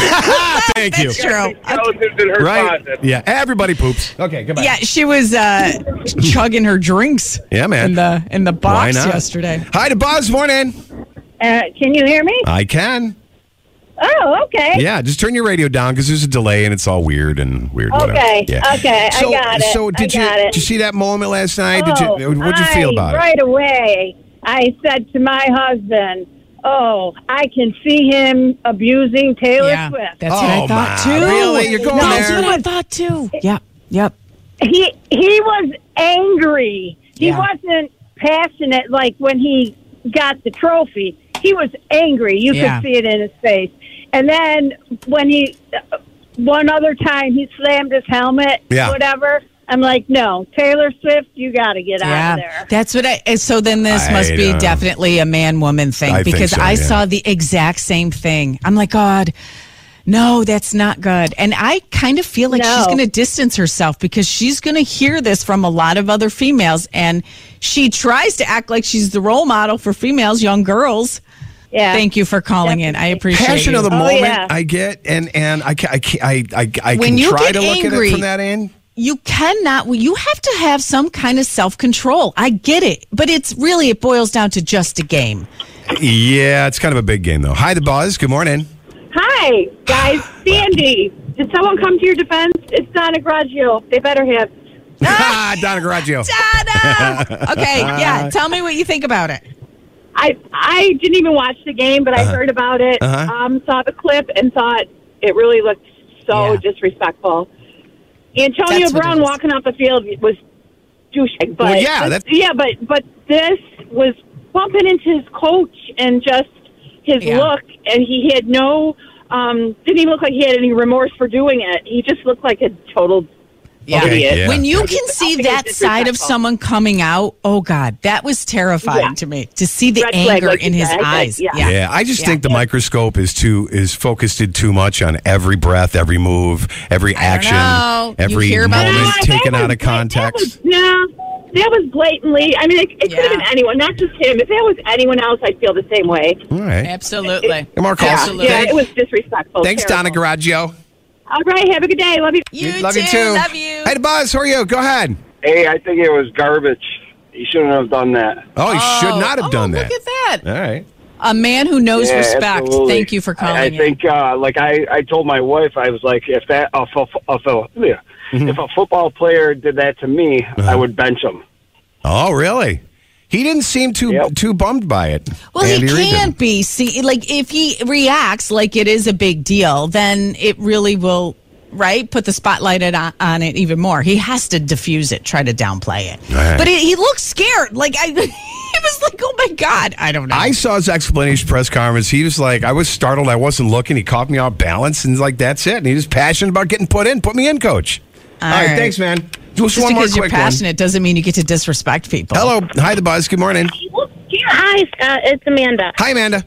Thank you. That's true. Skeletons in her Right? closet. Yeah. Everybody poops. Okay. Goodbye. Yeah, she was uh, chugging her drinks. Yeah, man. In the in the box yesterday. Hi to Buzz. Morning. Uh, can you hear me? I can. Oh, okay. Yeah. Just turn your radio down because there's a delay and it's all weird and weird. Okay, Whatever. Yeah. okay, I So, got it, So I did you it. did you see that moment last night? Oh, did you? What'd you feel I- about it? Right away, I said to my husband, "Oh, I can see him abusing Taylor Yeah, Swift." that's what I Oh, thought Ma, too. really? You're going No, there? That's what I thought too. Yep. Yep. He he was angry. He Yeah. wasn't passionate like when he got the trophy. He was angry. You Yeah. could see it in his face. And then when he uh, one other time he slammed his helmet, Yeah. whatever. I'm like, no, Taylor Swift, you got to get out of there. That's what I. and So then this I must be don't- definitely a man woman thing I because so, I yeah. saw the exact same thing. I'm like, God, no, that's not good. And I kind of feel like she's going to distance herself because she's going to hear this from a lot of other females. And she tries to act like she's the role model for females, young girls. Yeah. Thank you for calling in. I appreciate Passion you. of the Oh, moment, yeah. I get, and and I I I I, I When can try get to look at it from that end. You cannot you have to have some kind of self-control i get it but it's really it boils down to just a game Yeah, it's kind of a big game though. Hi, the Buzz. Good morning. Hi, guys. Sandy, did someone come to your defense? It's Donna Graggio. They better have. Ah, Donna Garaggio. Donna! okay yeah tell me what you think about it I I didn't even watch the game, but Uh-huh. I heard about it. Uh-huh. Um, saw the clip and thought it really looked so disrespectful. Antonio That's Brown walking off the field was douchey. But Well, yeah, but- that's- yeah, but but this was bumping into his coach and just his Yeah. look, and he had no. Um, didn't even look like he had any remorse for doing it. He just looked like a total Yeah. idiot. Yeah. When you can see that side of someone coming out, oh God, that was terrifying Yeah. to me to see the Red flag, anger like in his said, eyes. yeah. Yeah. Yeah, I just Yeah. think the microscope is too is focused too much on every breath, every move, every action, every moment that taken was out of bla- That context. was, no, that was blatantly. I mean, it, it could have been anyone, not just him. If that was anyone else, I'd feel the same way. All right. Absolutely. Hey, Mark, Yeah, Absolutely. yeah, it was disrespectful. Thanks, Donna terrible. Garaggio. All right, have a good day. Love you. You Love too. you too. Love you. Hey, Buzz, how are you? Go ahead. Hey, I think it was garbage. He shouldn't have done that. Oh, he should not have oh, done that. Look at that. All right. A man who knows Yeah, respect. absolutely. Thank you for calling I, I in. think, uh, like I, I told my wife, I was like, if that, if a, if a, yeah, Mm-hmm. if a football player did that to me, Uh-huh. I would bench him. Oh, really? He didn't seem too Yep. too bummed by it. Well, Andy he Reid didn't. can't be. See, like if he reacts like it is a big deal, then it really will, right? Put the spotlight on, on it even more. He has to diffuse it, try to downplay it. Right. But he, he looks scared. Like I, he was like, "Oh my god, I don't know." I saw his explanation press conference. He was like, I was startled. I wasn't looking. He caught me off balance, and like that's it. And he was passionate about getting put in. Put me in, coach. All right, right. thanks, man. Just, Just one more because you're quick one. passionate doesn't mean you get to disrespect people. Hello, hi, the buzz. Good morning. Hi, Scott. It's Amanda. Hi, Amanda.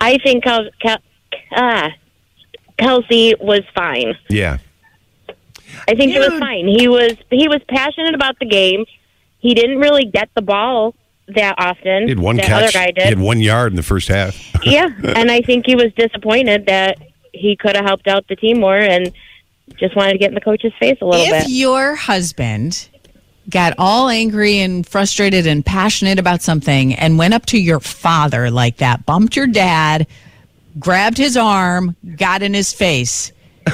I think Kel- Kel- uh, Kelce was fine. Yeah. I think it was fine. He was he was passionate about the game. He didn't really get the ball that often. He had one that catch. other guy He did. had one yard in the first half. yeah, and I think he was disappointed that he could have helped out the team more and just wanted to get in the coach's face a little if bit. If your husband got all angry and frustrated and passionate about something and went up to your father like that, bumped your dad, grabbed his arm, got in his face.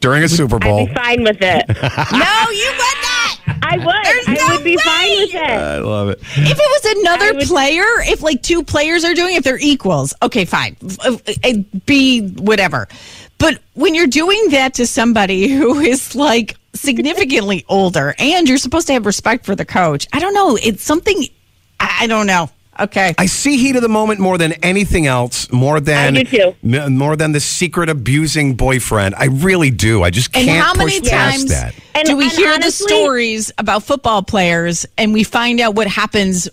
During a Super Bowl. I'd be fine with it. no, you would not. I would. I would be fine with it. I love it. If it was another player, if like two players are doing, it, if they're equals, okay, fine, F- uh, be whatever. But when you're doing that to somebody who is like significantly older, and you're supposed to have respect for the coach, I don't know. It's something. I I don't know. Okay. I see heat of the moment more than anything else, more than I do too. m- more than the secret abusing boyfriend. I really do. I just can't and how many push past times that. And- do we and hear honestly- the stories about football players and we find out what happens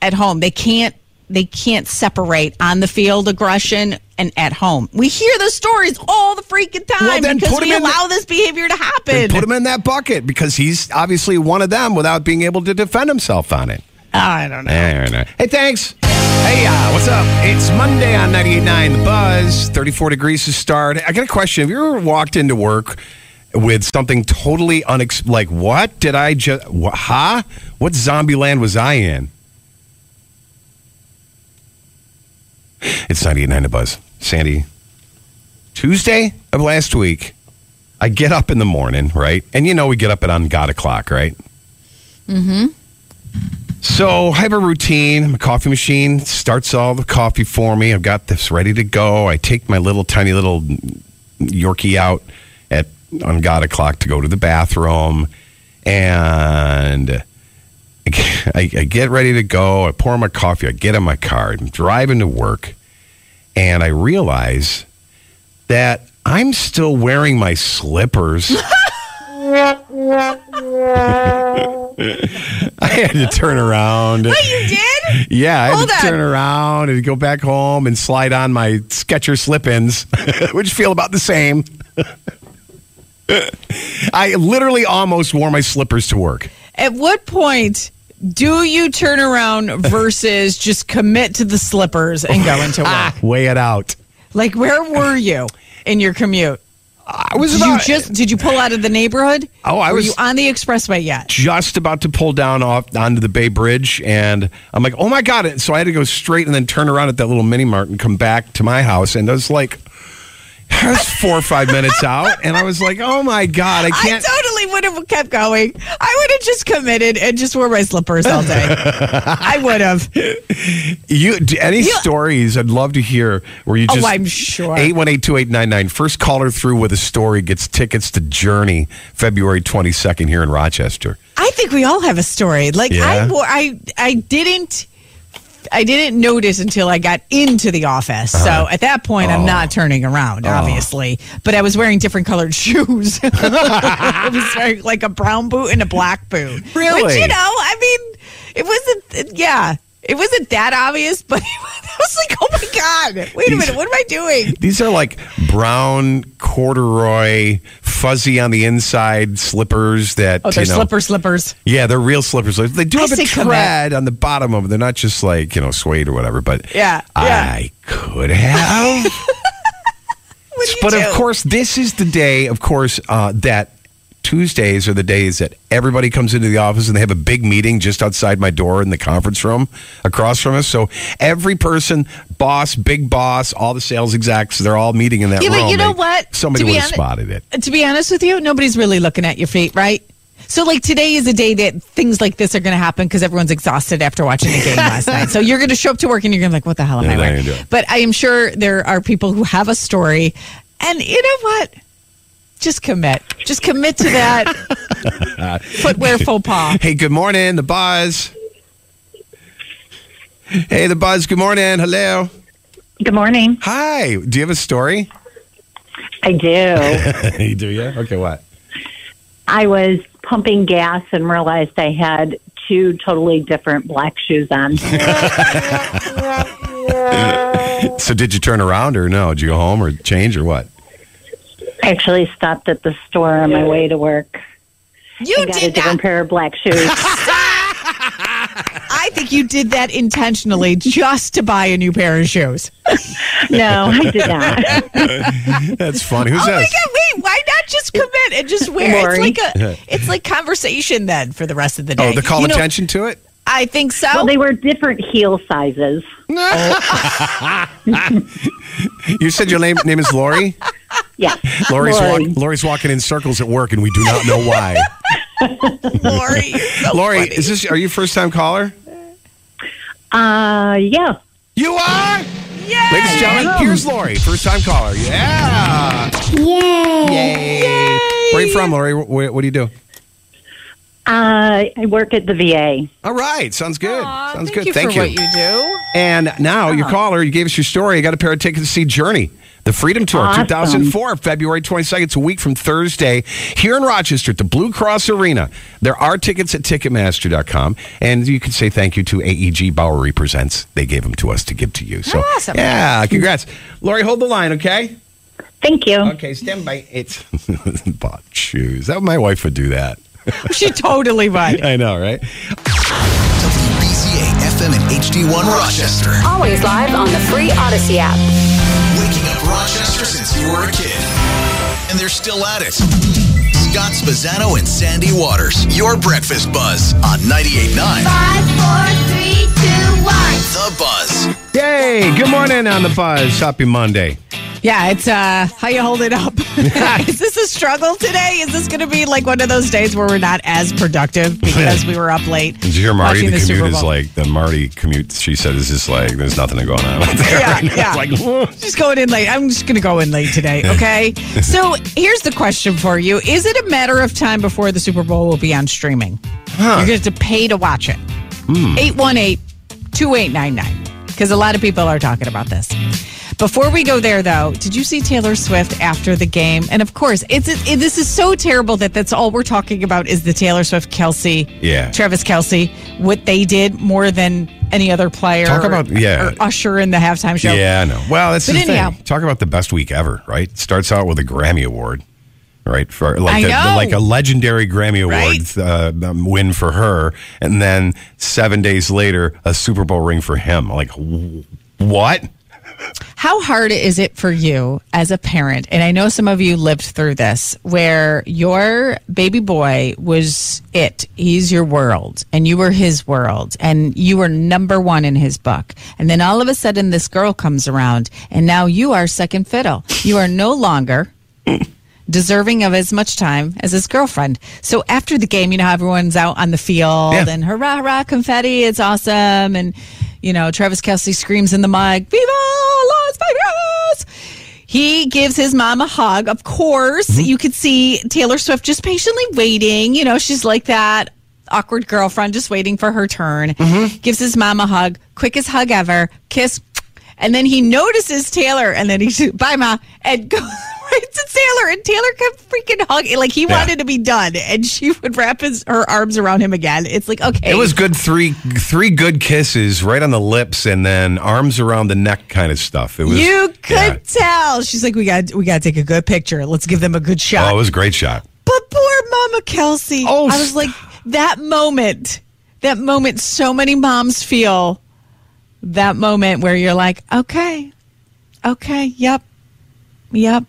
at home? They can't they can't separate on the field aggression and at home. We hear the stories all the freaking time Well, because we in the- allow this behavior to happen. Put him in that bucket because he's obviously one of them without being able to defend himself on it. I don't know. I don't know. Hey, thanks. Hey, uh, what's up? It's Monday on 98.9 The Buzz. 34 degrees to start. I got a question. Have you ever walked into work with something totally unex... Like, what did I just... Wha huh? What zombie land was I in? It's 98.9 The Buzz. Sandy, Tuesday of last week, I get up in the morning, right? And you know we get up at on God o'clock, right? Mm-hmm. So I have a routine. My coffee machine starts all the coffee for me. I've got this ready to go. I take my little tiny little Yorkie out at on God o'clock to go to the bathroom, and I, I get ready to go. I pour my coffee. I get in my car. I'm driving to work, and I realize that I'm still wearing my slippers. I had to turn around. Wait, you did? Yeah, I had to on. turn around and go back home and slide on my Sketcher slip-ins, which feel about the same. I literally almost wore my slippers to work. At what point do you turn around versus just commit to the slippers and go into ah. work? Weigh it out. like, where were you in your commute? I was Did about you just did you pull out of the neighborhood? Oh, I were was- you on the expressway yet? just about to pull down off onto the Bay Bridge, and I'm like, "Oh my god!" So I had to go straight and then turn around at that little mini mart and come back to my house, and I was like, I was four or five minutes out, and I was like, "Oh my god, I I can't." totally I would have kept going. I just committed and just wore my slippers all day. I would have. You any stories? I'd love to hear where you Oh, just. I'm sure. Eight one eight two eight nine nine. First caller through with a story gets tickets to Journey February twenty second here in Rochester. I think we all have a story. Like Yeah? I, wore, I, I didn't. I didn't notice until I got into the office. Uh-huh. So at that point, I'm not turning around, obviously. But I was wearing different colored shoes. I was wearing like a brown boot and a black boot. Which, Really? you know, I mean, it wasn't, yeah, it wasn't that obvious, but I was like, oh my God, wait a minute, what am I doing? These are like brown corduroy, fuzzy on the inside slippers that Oh, they're you know, slipper slippers. Yeah, they're real slippers. They do have a say commit. tread on the bottom of them. They're not just like you know suede or whatever. But Yeah, yeah. I could have. What do you but do? of course, this is the day. Of course, uh, that Tuesdays are the days that everybody comes into the office and they have a big meeting just outside my door in the conference room across from us. So every person, boss, big boss, all the sales execs, they're all meeting in that Yeah, room. but you know They- what? Somebody would have spotted it. To be honest with you, nobody's really looking at your feet, right? So, like today is a day that things like this are going to happen because everyone's exhausted after watching the game last night. So you're going to show up to work and you're going to be like, "What the hell am Yeah, I wearing?" But I am sure there are people who have a story, and you know what? Just commit. Just commit to that footwear faux pas. Hey, good morning, the buzz. Hey, the buzz. Good morning. Hello. Good morning. Hi. Do you have a story? I do. you do, yeah. Okay, what? I was pumping gas and realized I had two totally different black shoes on. So, did you turn around or no? Did you go home or change or what? I actually stopped at the store on my way to work. You I got a did different pair of black shoes. I think you did that intentionally just to buy a new pair of shoes. no, I did not. That's funny. Who's oh my this? god! Wait, why not just commit and just wear? Lori. It's like a, it's like conversation then for the rest of the oh, day. Oh, the call You know, attention to it? I think so. Well, they were different heel sizes. Oh. You said your name name is Lori? Yeah. Lori's, Lori. walk, Lori's walking in circles at work and we do not know why. Lori, so Lori, funny. is this are you first time caller? Uh, yeah. You are? Yay! Ladies and gentlemen, here's Lori, first time caller. Yeah. Yay. Yay. Where are you from, Lori? What, what do you do? Uh, I work at the VA. All right. Sounds good. Aw, Sounds thank good. you Thank for you. what you do. And now your caller, you gave us your story. You got a pair of tickets to see Journey, the Freedom Tour, Awesome. 2004, February 22nd. It's a week from Thursday here in Rochester at the Blue Cross Arena. There are tickets at Ticketmaster.com, and you can say thank you to AEG Bowery Presents. They gave them to us to give to you. So, Awesome. yeah, congrats. Lori, hold the line, okay? Thank you. Okay, stand by. It's bought shoes. That my wife would do that. She totally would. I know, right? WBZA FM and HD1 Rochester. Always live on the free Audacy app. Waking up Rochester since you were a kid. And they're still at it. Scott Spezzano and Sandy Waters. Your breakfast buzz on 98.9. Five, four, three, two, one. The Buzz. Yay! Good morning on the Buzz. Happy Monday. Yeah, it's uh how you hold it up. Is this a struggle today? Is this going to be like one of those days where we're not as productive because we were up late? Did you hear Marty? The, the commute is like the Marty commute. She said is just like there's nothing going on. Out there Yeah, right now. yeah. Like, just going in late. I'm just going to go in late today, okay? so here's the question for you: Is it a matter of time before the Super Bowl will be on streaming? You're going to have to pay to watch it. Hmm. 818 2899. Because a lot of people are talking about this. Before we go there, though, did you see Taylor Swift after the game? And of course, it's it, this is so terrible that that's all we're talking about is the Taylor Swift, Kelce, Yeah. Travis Kelce, what they did more than any other player. Talk about- or- yeah. or Usher in the halftime show. yeah, I know. Well, that's But the anyhow. thing. Talk about the best week ever, right? Starts out with a Grammy award, right? For like know. like a legendary Grammy award uh, um, win for her, and then seven days later, a Super Bowl ring for him. Like what? How hard is it for you as a parent? And I know some of you lived through this where your baby boy was it. He's your world and you were his world and you were number one in his book. And then all of a sudden this girl comes around and now you are second fiddle. You are no longer deserving of as much time as his girlfriend. So after the game, you know, everyone's out on the field Yeah. and hurrah, hurrah, confetti, it's awesome. And, you know, Travis Kelce screams in the mic, Viva Las Vegas! He gives his mom a hug. Of course, Mm-hmm. you could see Taylor Swift just patiently waiting. You know, she's like that awkward girlfriend just waiting for her turn. Mm-hmm. Gives his mom a hug, quickest hug ever, kiss. And then he notices Taylor and then he bye ma and goes to Taylor and Taylor kept freaking hugging like he Yeah. wanted to be done and she would wrap his her arms around him again. It's like okay. It was good three three good kisses right on the lips and then arms around the neck kind of stuff. It was you could yeah. tell. She's like, we got we got to take a good picture. Let's give them a good shot. Oh, it was a great shot. But poor Mama Kelce. Oh, I was like, that moment, that moment, so many moms feel that moment where you're like, okay, okay, yep, yep.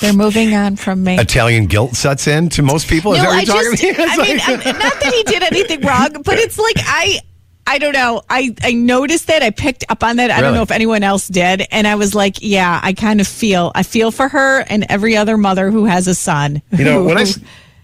They're moving on from me. Italian guilt sets in to most people. Is no, that I what you're just, talking I about? mean, I'm, not that he did anything wrong, but it's like I, I don't know. I I noticed that. I picked up on that. I don't know if anyone else did, and I was like, yeah, I kind of feel. I feel for her and every other mother who has a son. You know, when I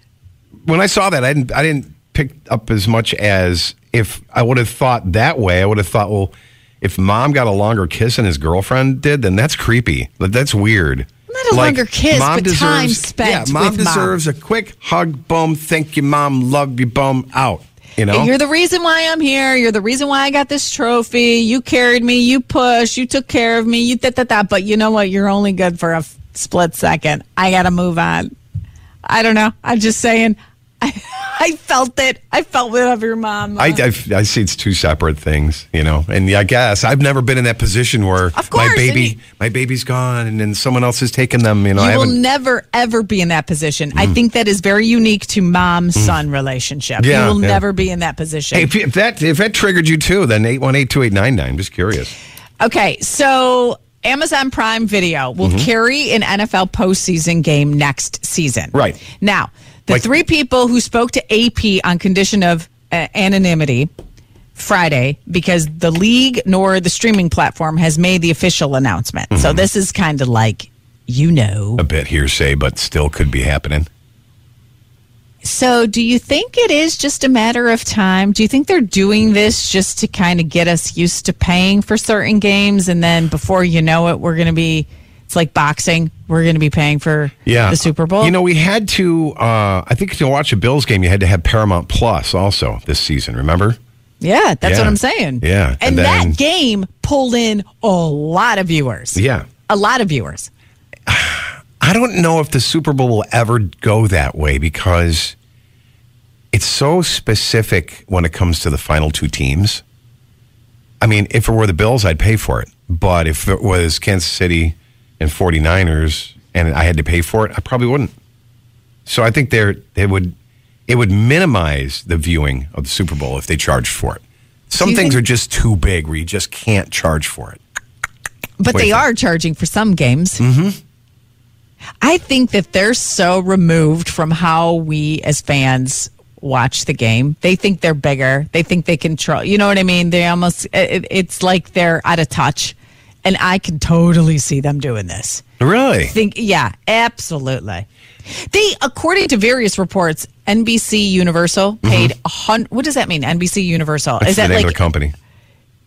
when I saw that, I didn't I didn't pick up as much as if I would have thought that way. I would have thought, well, if mom got a longer kiss than his girlfriend did, then that's creepy. Like, That's weird. Not a longer kiss, but time spent Yeah, mom with mom. deserves a quick hug. Boom. Thank you, mom. Love you. Boom. Out. You know. You're the reason why I'm here. You're the reason why I got this trophy. You carried me. You pushed. You took care of me. You that that that. But you know what? You're only good for a f- split second. I got to move on. I don't know. I'm just saying. I, I felt it. I felt it of your mom. I, I, I see it's two separate things, you know, and I guess I've never been in that position where Of my baby, you- my baby's gone, and then someone else has taken them. You know, I you will never ever be in that position. I think that is very unique to mom son relationship. Mm. Yeah, you will yeah. never be in that position. Hey, if, if that if that triggered you too, then eight one eight two eight nine nine. Just curious. Okay, so Amazon Prime Video will Mhm. carry an NFL postseason game next season. Right. Now, the Like- three people who spoke to AP on condition of uh, anonymity Friday, because the league nor the streaming platform has made the official announcement. Mm-hmm. So this is kind of like, you know. A bit hearsay, but still could be happening. So, do you think it is just a matter of time? Do you think they're doing this just to kind of get us used to paying for certain games, and then before you know it, we're going to be? It's like boxing. We're going to be paying for Yeah, the Super Bowl. You know, we had to. Uh, I think to watch a Bills game, you had to have Paramount Plus also this season. Remember? yeah, that's Yeah. what I'm saying. Yeah, and, and then- that game pulled in a lot of viewers. Yeah. a lot of viewers. I don't know if the Super Bowl will ever go that way because it's so specific when it comes to the final two teams. I mean, if it were the Bills, I'd pay for it. But if it was Kansas City and 49ers and I had to pay for it, I probably wouldn't. So I think they're, they would it would minimize the viewing of the Super Bowl if they charged for it. Some things think- are just too big where you just can't charge for it. But Wait they are charging for some games. Mm-hmm. I think that they're so removed from how we as fans watch the game. They think they're bigger. They think they control. You know what I mean? They almost. It, it's like they're out of touch, and I can totally see them doing this. Really? Think, yeah, absolutely. They, according to various reports, NBC Universal paid a hundred. What does that mean? NBC Universal Mm-hmm. That's is that like of the company.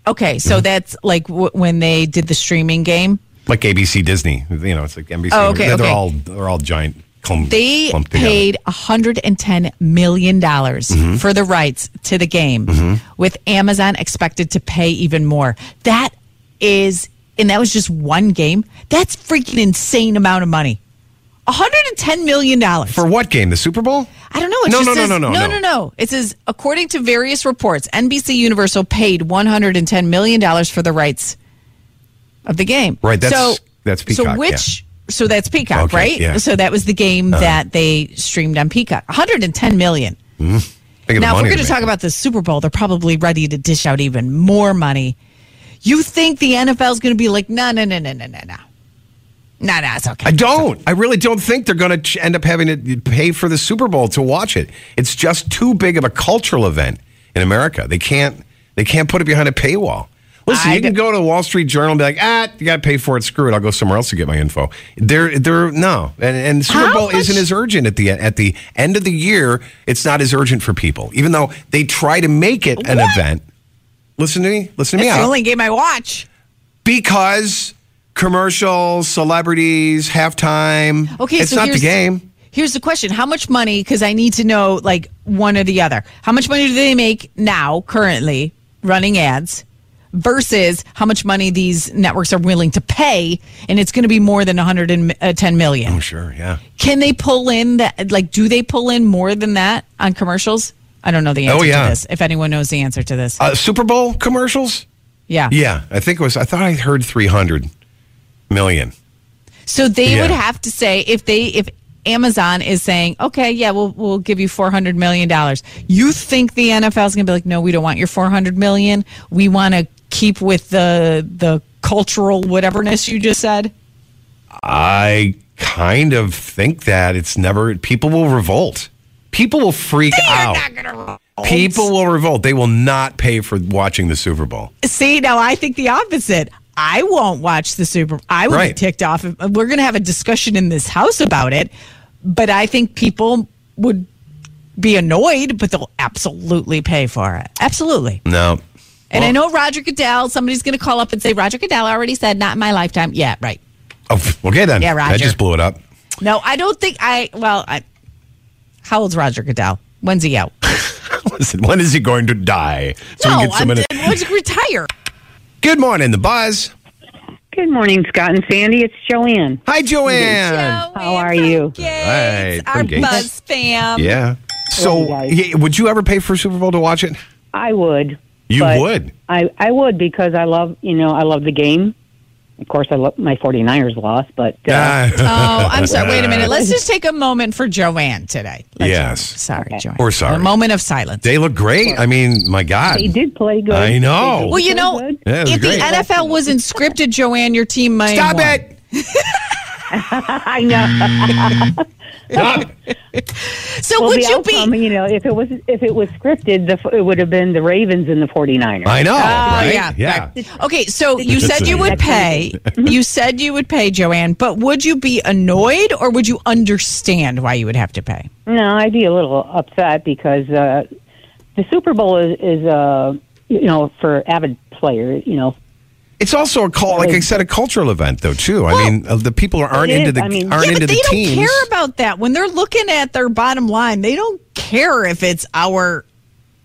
okay? So Mm-hmm. that's like w- when they did the streaming game. like ABC Disney. You know, it's like NBC. Oh, okay, they're, okay. all they're all giant. Clump, They paid 110 million dollars Mhm. for the rights to the game, Mhm. with Amazon expected to pay even more. That is, and that was just one game. That's freaking insane amount of money. 110 million dollars for what game? The Super Bowl? I don't know. It No, no, no, says, no, no, no, no. no, no. It says according to various reports, NBC Universal paid 110 million dollars for the rights of the game. Right, that's- so, that's Peacock, So which? So that's Peacock, Okay, right? yeah. So that was the game Uh-huh. that they streamed on Peacock. 110 million. Mm-hmm. Think of the Now, if we're going to talk about the Super Bowl, they're probably ready to dish out even more money. You think the NFL is going to be like, no, no, no, no, no, no, no. No, no, it's okay. I don't. I really don't think they're going to end up having to pay for the Super Bowl to watch it. It's just too big of a cultural event in America. They can't. They can't put it behind a paywall. Listen, I you can go to the Wall Street Journal and be like, ah, you got to pay for it. Screw it. I'll go somewhere else to get my info. They're, they're no, and, and Super How Bowl much- isn't as urgent at the at the end of the year. It's not as urgent for people, even though they try to make it an What? event. Listen to me. Listen to me It's the out. only game I watch. because commercials, celebrities, halftime. Okay, it's so not the here's- game. Here's the question: How much money? Because I need to know like one or the other. How much money do they make now, currently running ads, versus how much money these networks are willing to pay? And it's going to be more than 110 uh, million. Oh, sure, yeah. Can they pull in that? Like, do they pull in more than that on commercials? I don't know the answer Oh, yeah. to this. If anyone knows the answer to this, Uh, Super Bowl commercials. yeah. Yeah, I think it was. I thought I heard three hundred million. So they Yeah. would have to say if they if Amazon is saying, okay, yeah, we'll we'll give you four hundred million dollars. You think the NFL is going to be like, no, we don't want your four hundred million. We want to keep with the the cultural whateverness you just said. I kind of think that it's never. People will revolt. People will freak out. People will revolt. They will not pay for watching the Super Bowl. See, now I think the opposite. I won't watch the Super. I would be ticked off. If, we're going to have a discussion in this house about it, but I think people would be annoyed, but they'll absolutely pay for it. Absolutely. No. And I know Roger Goodell, somebody's going to call up and say, Roger Goodell already said, not in my lifetime. Yeah, right. Oh, okay then. Yeah, I Roger. just blew it up. No, I don't think I, well, I, how old's Roger Goodell? When's he out? Listen, when is he going to die? So no, we get some I'm, in- when's he retire? Good morning, the buzz. Good morning, Scott and Sandy. It's Joanne. Hi, Joanne. How are you? Hi, Our Gates. Buzz fam. Yeah. So, yeah, would you ever pay for a Super Bowl to watch it? I would. You would. I, I would because I love, you know, I love the game. Of course, I love my 49ers lost, but uh, Oh, I'm sorry. Wait a minute. Let's just take a moment for Joanne today. Let's- Yes. Sorry, Joanne. We're sorry. A moment of silence. They look great. I mean, my God. they did play good. I know. Well, you know, Yeah, if great. the NFL wasn't scripted, Joanne, your team might Stop won. it. I know. So well, would the you be- You know, if it was if it was scripted, the, it would have been the Ravens and the 49ers. I know, Oh, right? yeah, Yeah. Okay, so you said you would pay. You said you would pay, Joanne, but would you be annoyed or would you understand why you would have to pay? No, I'd be a little upset because uh, the Super Bowl is, is uh, you know, for avid players, you know. It's also a call, like I said, a cultural event, though. Too. I mean, uh, the people aren't into is. the I mean- aren't yeah, into but they the don't teams. care about that when they're looking at their bottom line. They don't care if it's our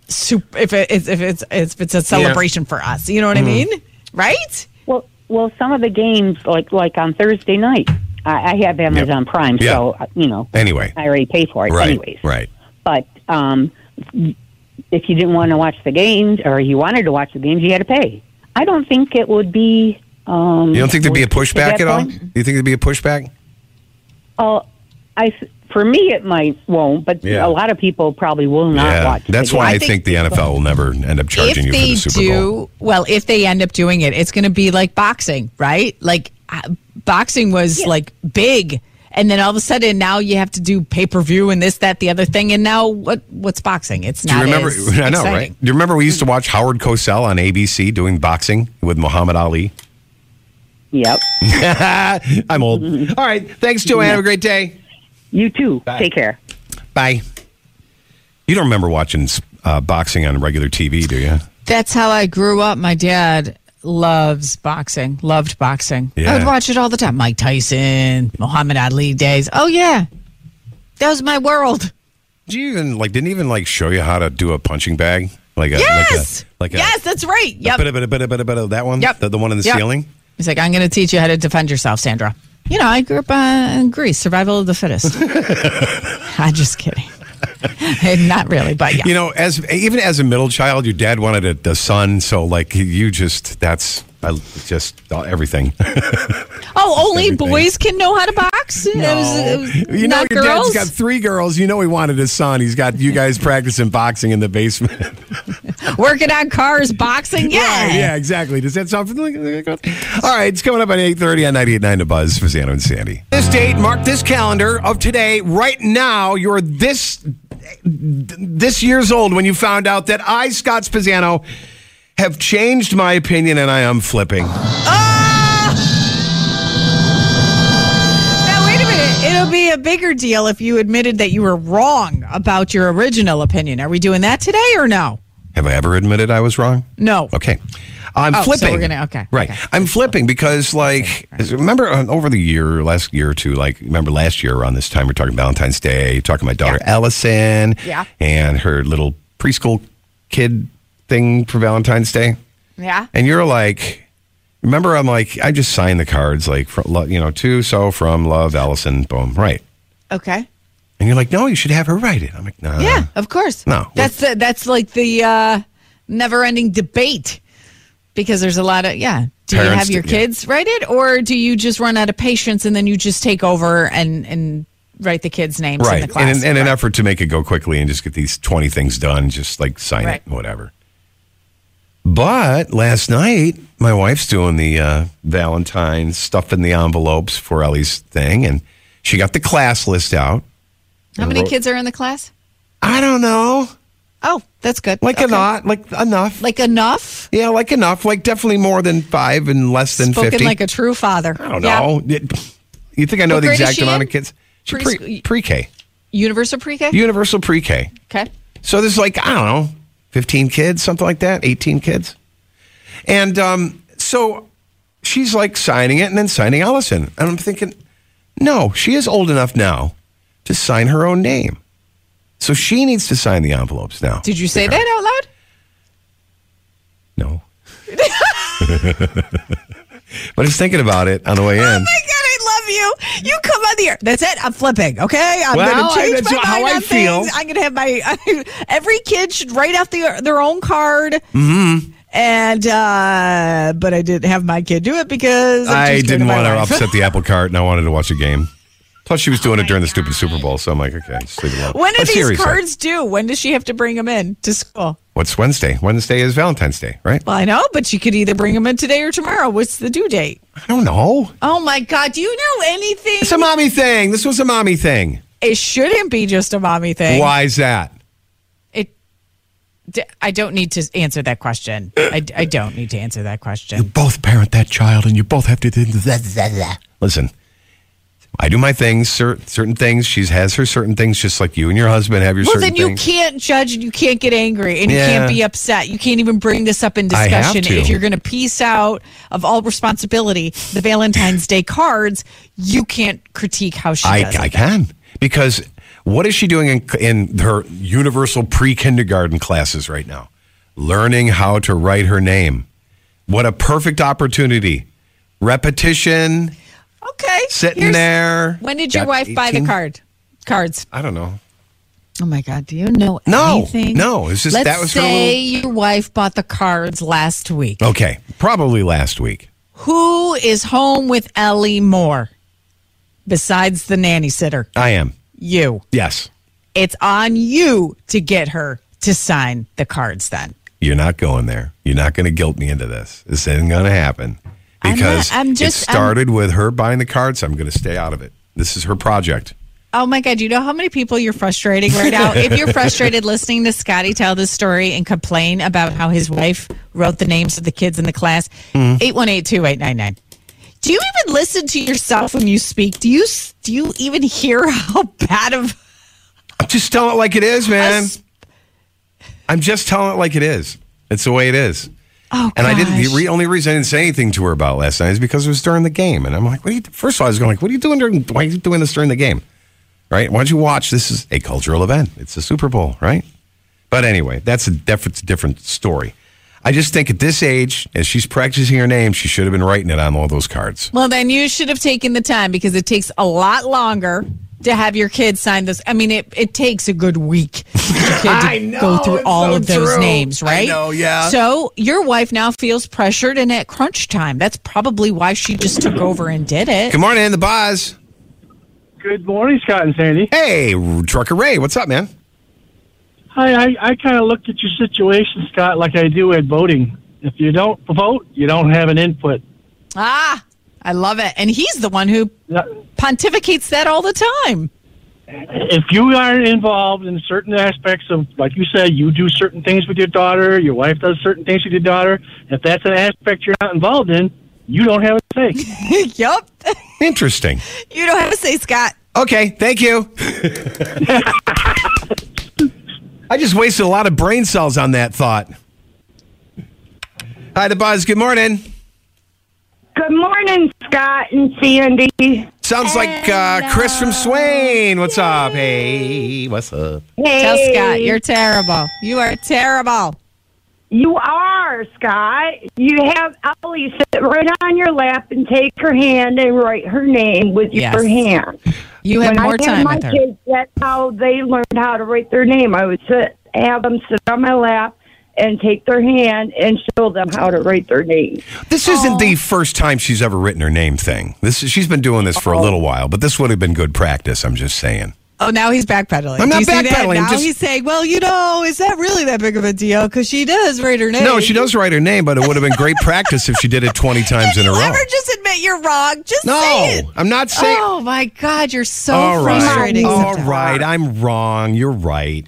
super, if it, if it's if it's a celebration for us. You know what I Mhm. mean? Right? Well, well, some of the games, like like on Thursday night, I, I have Amazon Prime, Yeah. so uh, you know, Anyway, I already pay for it, right, anyways. right. But um, if you didn't want to watch the games, or you wanted to watch the games, you had to pay. I don't think it would be. Um, You don't think there'd be a pushback at all? point. You think there'd be a pushback? Oh, I for me it might won't, but Yeah. a lot of people probably will not yeah, watch. that's why I game. think, the NFL will never end up charging you if for they the Super do, Bowl. well, if they end up doing it, it's going to be like boxing, right? Like uh, boxing was like big, and then all of a sudden now you have to do pay per view and this, that, the other thing, and now what? What's boxing? It's not. Do you remember? as I know, exciting. right? Do you remember we used to watch Howard Cosell on ABC doing boxing with Muhammad Ali? Yep. I'm old. All right. Thanks, Joanne. Have a great day. You too. Take care. Bye. You don't remember watching uh, boxing on regular TV, do you? That's how I grew up. My dad loves boxing, loved boxing. I would watch it all the time. Mike Tyson, Muhammad Ali days. Oh, yeah. That was my world. Did you even like? Didn't even like show you how to do a punching bag? Like a Yes. like a like a yes, that's right. a Yep. bit, bit of that one. Yep. The, the one in the Yep. ceiling. He's like, I'm going to teach you how to defend yourself, Sandra. You know, I grew up uh, in Greece, survival of the fittest. I'm just kidding. Not really, but yeah. You know, as even as a middle child, your dad wanted a, a son, so like you just that's I just uh, everything. oh, only everything. boys can know how to box? It was- it was you know, not your girls? dad's got three girls. You know, he wanted a son. He's got you guys practicing boxing in the basement. Working on cars, boxing? Yeah. Right, yeah, exactly. Does that sound familiar? All right, it's coming up at 8.30 on 98.9 The Buzz Spezzano and Sandy. This date, mark this calendar of today. Right now, you're this this years old when you found out that I, Scott Spezzano, have changed my opinion and I am flipping. Ah! Now, wait a minute. It'll be a bigger deal if you admitted that you were wrong about your original opinion. Are we doing that today or no? Have I ever admitted I was wrong? No. Okay. I'm Oh, so flipping. we're gonna- okay, Right. okay. I'm flipping because, like, remember uh, over the year, last year or two, like, remember last year around this time, we're talking Valentine's Day, talking my daughter Ellison Yeah. and her little preschool kid thing for Valentine's Day. Yeah. And you're like, remember, I'm like, I just signed the cards, like, lo- you know, to, so, from, love, Allison, boom, right. Okay. And you're like, no, you should have her write it. I'm like, no. yeah, of course. No. That's the, that's like the uh, never-ending debate because there's a lot of yeah. Do you have your do- yeah. kids write it, or do you just run out of patience and then you just take over and and write the kids' names in right. the class? In, an- in an effort to make it go quickly and just get these 20 things done, just like sign Right. it, whatever. But last night, my wife's doing the uh, Valentine's stuff in the envelopes for Ellie's thing, and she got the class list out. How many kids are in the class? I don't know. Oh, that's good. Like Okay. enough, like enough. Like enough. Yeah, like enough. Like definitely more than five and less than Spoken 50. like a true father. I don't know. You think I know What the exact amount in? of kids? Pre- pre-K. Universal pre-K. Universal pre-K. okay. So there's like, I don't know, 15 kids, something like that, 18 kids. And um, so she's like signing it and then signing Allison. And I'm thinking, no, she is old enough now to sign her own name. So she needs to sign the envelopes now. Did you say that out loud? No. but I was thinking about it on the way in. Oh my god, love you. You come on the air. That's it. I'm flipping. Okay, I'm Well, going to change my how mind I on feel. things. I'm going to have my every kid should write out the, their own card. Mm-hmm. And uh but I didn't have my kid do it because I'm I didn't want to upset the apple cart and I wanted to watch a game. Plus, she was doing it during the oh stupid Super Bowl. So I'm like, okay, just leave it alone. when do But these seriously, cards due? When does she have to bring them in to school? What's Wednesday? Wednesday is Valentine's Day, right? Well, I know, but she could either bring them in today or tomorrow. What's the due date? I don't know. Oh my God! Do you know anything? It's a mommy thing. This was a mommy thing. It shouldn't be just a mommy thing. Why is that? It. I don't need to answer that question. I, I don't need to answer that question. You both parent that child and you both have to listen i do my things cer- certain things. She has her certain things just like you and your husband have your Well, certain then you things. can't judge and you can't get angry and you can't be upset. You can't even bring this up in discussion. If you're going to piece out of all responsibility the Valentine's Day cards, you can't critique how she I, does it. I can. Because what is she doing in, in her universal pre-kindergarten classes right now? Learning how to write her name. What a perfect opportunity. Repetition Okay. sitting here's- there When did your Got wife buy the 18 card? Cards. i don't know Oh my God! Do you know No, anything? no, it's just- Let's that was her say your wife bought the cards last week. okay probably last week Who is home with Ellie more besides the nanny sitter? i am You. yes It's on you to get her to sign the cards. Then You're not going there. You're not going to guilt me into this. This isn't going to happen I'm because not- I'm just- it started with her buying the cards. I'm going to stay out of it. This is her project. Oh my God, you know how many people you're frustrating right now? if you're frustrated listening to Scotty tell this story and complain about how his wife wrote the names of the kids in the class, Mm-hmm. 818-2899. Do you even listen to yourself when you speak? Do you do you even hear how bad of I'm just telling it like it is, man. I'm just telling it like it is. It's the way it is. Oh, And I didn't. The re, only reason I didn't say anything to her about last night is because it was during the game, and I'm like, "What are you?" First of all, I was going like, "What are you doing during? Why are you doing this during the game?" Right? Why don't you watch? This is a cultural event. It's the Super Bowl, right? But anyway, that's a different different story. I just think at this age, as she's practicing her name, she should have been writing it on all those cards. Well, then you should have taken the time because it takes a lot longer to have your kids sign this. I mean, it, it takes a good week to your kid to know, go through all so of those true. names, I right? know, yeah. So your wife now feels pressured and at crunch time. That's probably why she just took over and did it. Good morning, the buzz. Good morning, Scott and Sandy. Hey, Trucker Ray, what's up, man? Hi, I, I kind of looked at your situation, Scott, like I do at voting. If you don't vote, you don't have an input. Ah, I love it. And he's the one who pontificates that all the time. if you are involved in certain aspects of, like you said, you do certain things with your daughter, your wife does certain things with your daughter. If that's an aspect you're not involved in, you don't have a say. yup. Interesting. You don't have a say, Scott. Okay, thank you. I just wasted a lot of brain cells on that thought. Hi, the buzz. Good morning. Good morning, Scott and Sandy. Sounds like uh, Chris from Swain. What's up? Hey, what's up? Tell Scott, you're terrible. You are terrible. You are, Scott. You have Ellie sit right on your lap and take her hand and write her name with Yes. your hand. You have when more I time had my with her. Kids, that's how they learned how to write their name. I would sit, have them sit on my lap and take their hand and show them how to write their name. This isn't the first time she's ever written her name thing. This is, she's been doing this for a oh. little while, but this would have been good practice. I'm just saying. Oh, now he's backpedaling. I'm not you see that? backpedaling, Now just- he's saying, well, you know, is that really that big of a deal? Because she does write her name. No, she does write her name, but it would have been great practice if she did it 20 times in a row. Ever just admit you're wrong? Just No, say it. I'm not saying. Oh my God, you're so All right, frustrating. all sometimes. right. I'm wrong. You're right.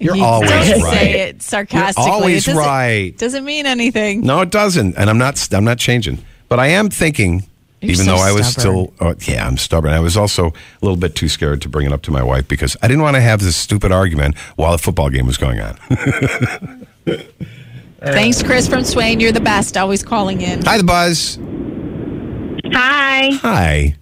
You're You always don't right. say it sarcastically. You're always it doesn't- right. Doesn't mean anything. No, it doesn't, and I'm not. I'm not changing. But I am thinking, You're even so though I was stubborn. still, oh, yeah, I'm stubborn. I was also a little bit too scared to bring it up to my wife because I didn't want to have this stupid argument while the football game was going on. Thanks, Chris from Swain. You're the best. Always calling in. Hi, the buzz. Hi. Hi.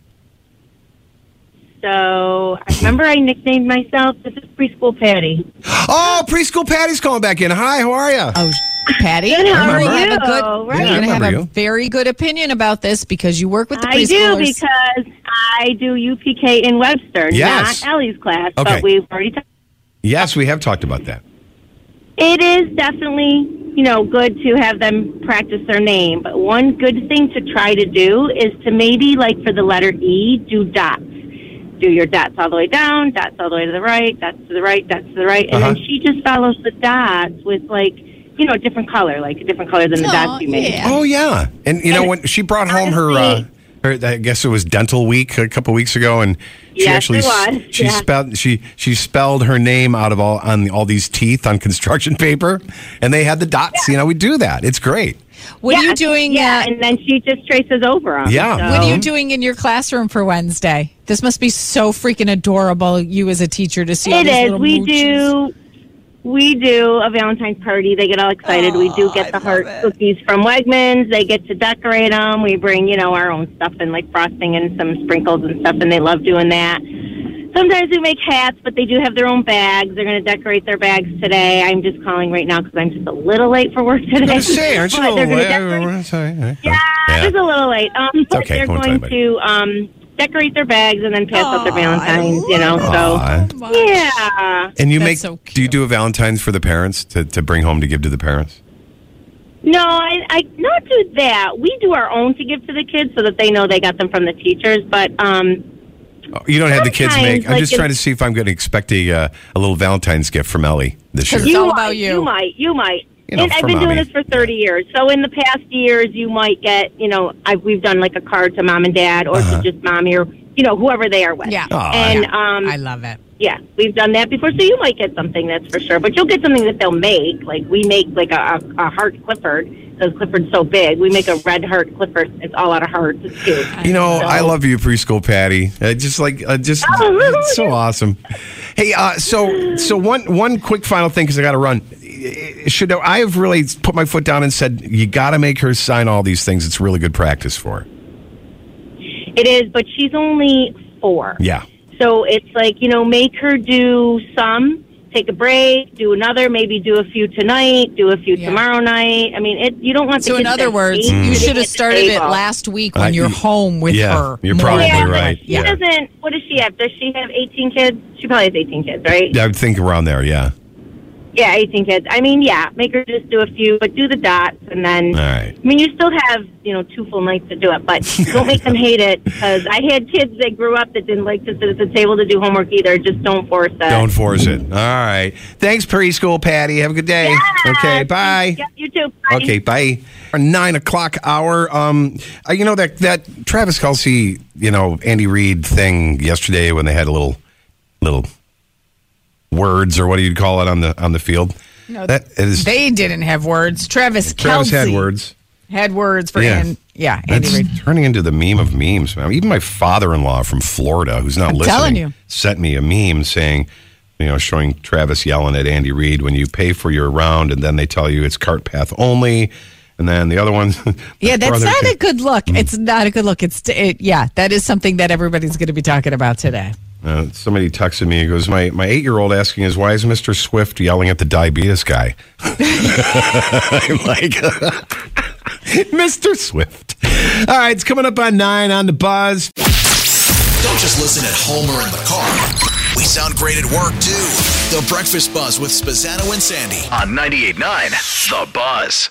So I remember I nicknamed myself. This is preschool Patty. Oh, preschool Patty's calling back in. Hi, how are you? Oh, Patty, Good, how you're are gonna have a you? good, Right. you're gonna have remember a you. very good opinion about this because you work with the I do preschoolers. because I do UPK in Webster, Yes. not Ellie's class. Okay. But we've already talked. Yes, we have talked about that. It is definitely, you know, good to have them practice their name. But one good thing to try to do is to maybe, like for the letter E, do dots. Do your dots all the way down, dots all the way to the right, dots to the right, dots to the right, and then Uh-huh. she just follows the dots with like, you know, a different color, like a different color than the Aw, dots you made. yeah. Oh yeah, and you know when she brought home her, uh, her, I guess it was dental week a couple weeks ago, and she Yes, actually it was, she yeah. spelled she she spelled her name out of all on all these teeth on construction paper, and they had the dots. You know, we do that. It's great. What are you doing? Yeah, uh, and then she just traces over them. Yeah. what are you doing in your classroom for Wednesday? This must be so freaking adorable. You as a teacher to see all It these is. We moochies. do. We do a Valentine's party. They get all excited. we do get the heart cookies from Wegmans. They get to decorate them. We bring, you know, our own stuff and like frosting and some sprinkles and stuff, and they love doing that. Sometimes we make hats, but they do have their own bags. They're going to decorate their bags today. I'm just calling right now because I'm just a little late for work today. I say, aren't you? A little late? decorate- Sorry. yeah, Yeah. just a little late. Um, but okay. they're going tell to um, decorate their bags and then pass out their Valentines. You know, Aw. so yeah. And you That's make? so do you do a Valentine's for the parents to, to bring home to give to the parents? No, I, I not do that. We do our own to give to the kids so that they know they got them from the teachers. But um, you don't have the kids Sometimes, make. I'm like just in- trying to see if I'm going to expect a uh, a little Valentine's gift from Ellie this year. It's all might, about you. You might. You might. You know, and I've for been doing this for 30 years. So in the past years, you might get, you know, I've, we've done like a card to mom and dad or Uh-huh. to just mommy or, you know, whoever they are with. Yeah. Aw. And, Yeah. um, I love it. yeah, we've done that before. So you might get something, that's for sure. But you'll get something that they'll make. Like we make like a, a, a heart Clifford because Clifford's so big. We make a red heart Clifford. It's all out of hearts. It's cute. You know, So- I love you, preschool Patty. Uh, just like, uh, just it's so awesome. Hey, uh, so so one one quick final thing because I got to run. Should I have really put my foot down and said you got to make her sign all these things? It's really good practice for her. It is, but she's only four. Yeah. So it's like, you know, make her do some, take a break, do another, maybe do a few tonight, do a few tomorrow night. I mean, it. you don't want the So in other words, you should have started it last week when you're home with yeah, her. you're probably Yeah, but right. She Yeah. doesn't. What does she have? Does she have 18 kids? She probably has 18 kids, right? I would think around there. Yeah. Yeah, 18 kids. I mean, yeah, make her just do a few, but do the dots, and then. All right. I mean, you still have you know two full nights to do it, but don't make them hate it because I had kids that grew up that didn't like to sit at the table to do homework either. Just don't force that. Don't force it. All right. Thanks, preschool Patty. Have a good day. Okay. Bye. Yeah, you too. Bye. Okay, bye. Our nine o'clock hour. Um, uh, you know that that Travis Kelce, you know Andy Reid thing yesterday when they had a little little words or what do you call it on the on the field. No, that is they didn't have words. Travis Travis had Kelce words. Had words for Yeah. An- yeah, Andy Reid. turning into the meme of memes, man. Even my father-in-law from Florida, who's not I'm listening, you. sent me a meme saying, you know, showing Travis yelling at Andy Reid when you pay for your round, and then they tell you it's cart path only, and then the other ones. Yeah, that's not can- a good look. Mm. It's not a good look. It's it, yeah, that is something that everybody's going to be talking about today. Uh, somebody texted me. He goes, "My my eight year old asking is why is Mister Swift yelling at the diabetes guy?" I'm like, Mister Swift. All right, it's coming up on nine on the buzz. Don't just listen at home or in the car. We sound great at work too. The Breakfast Buzz with Spezzano and Sandy on 98.9 The Buzz.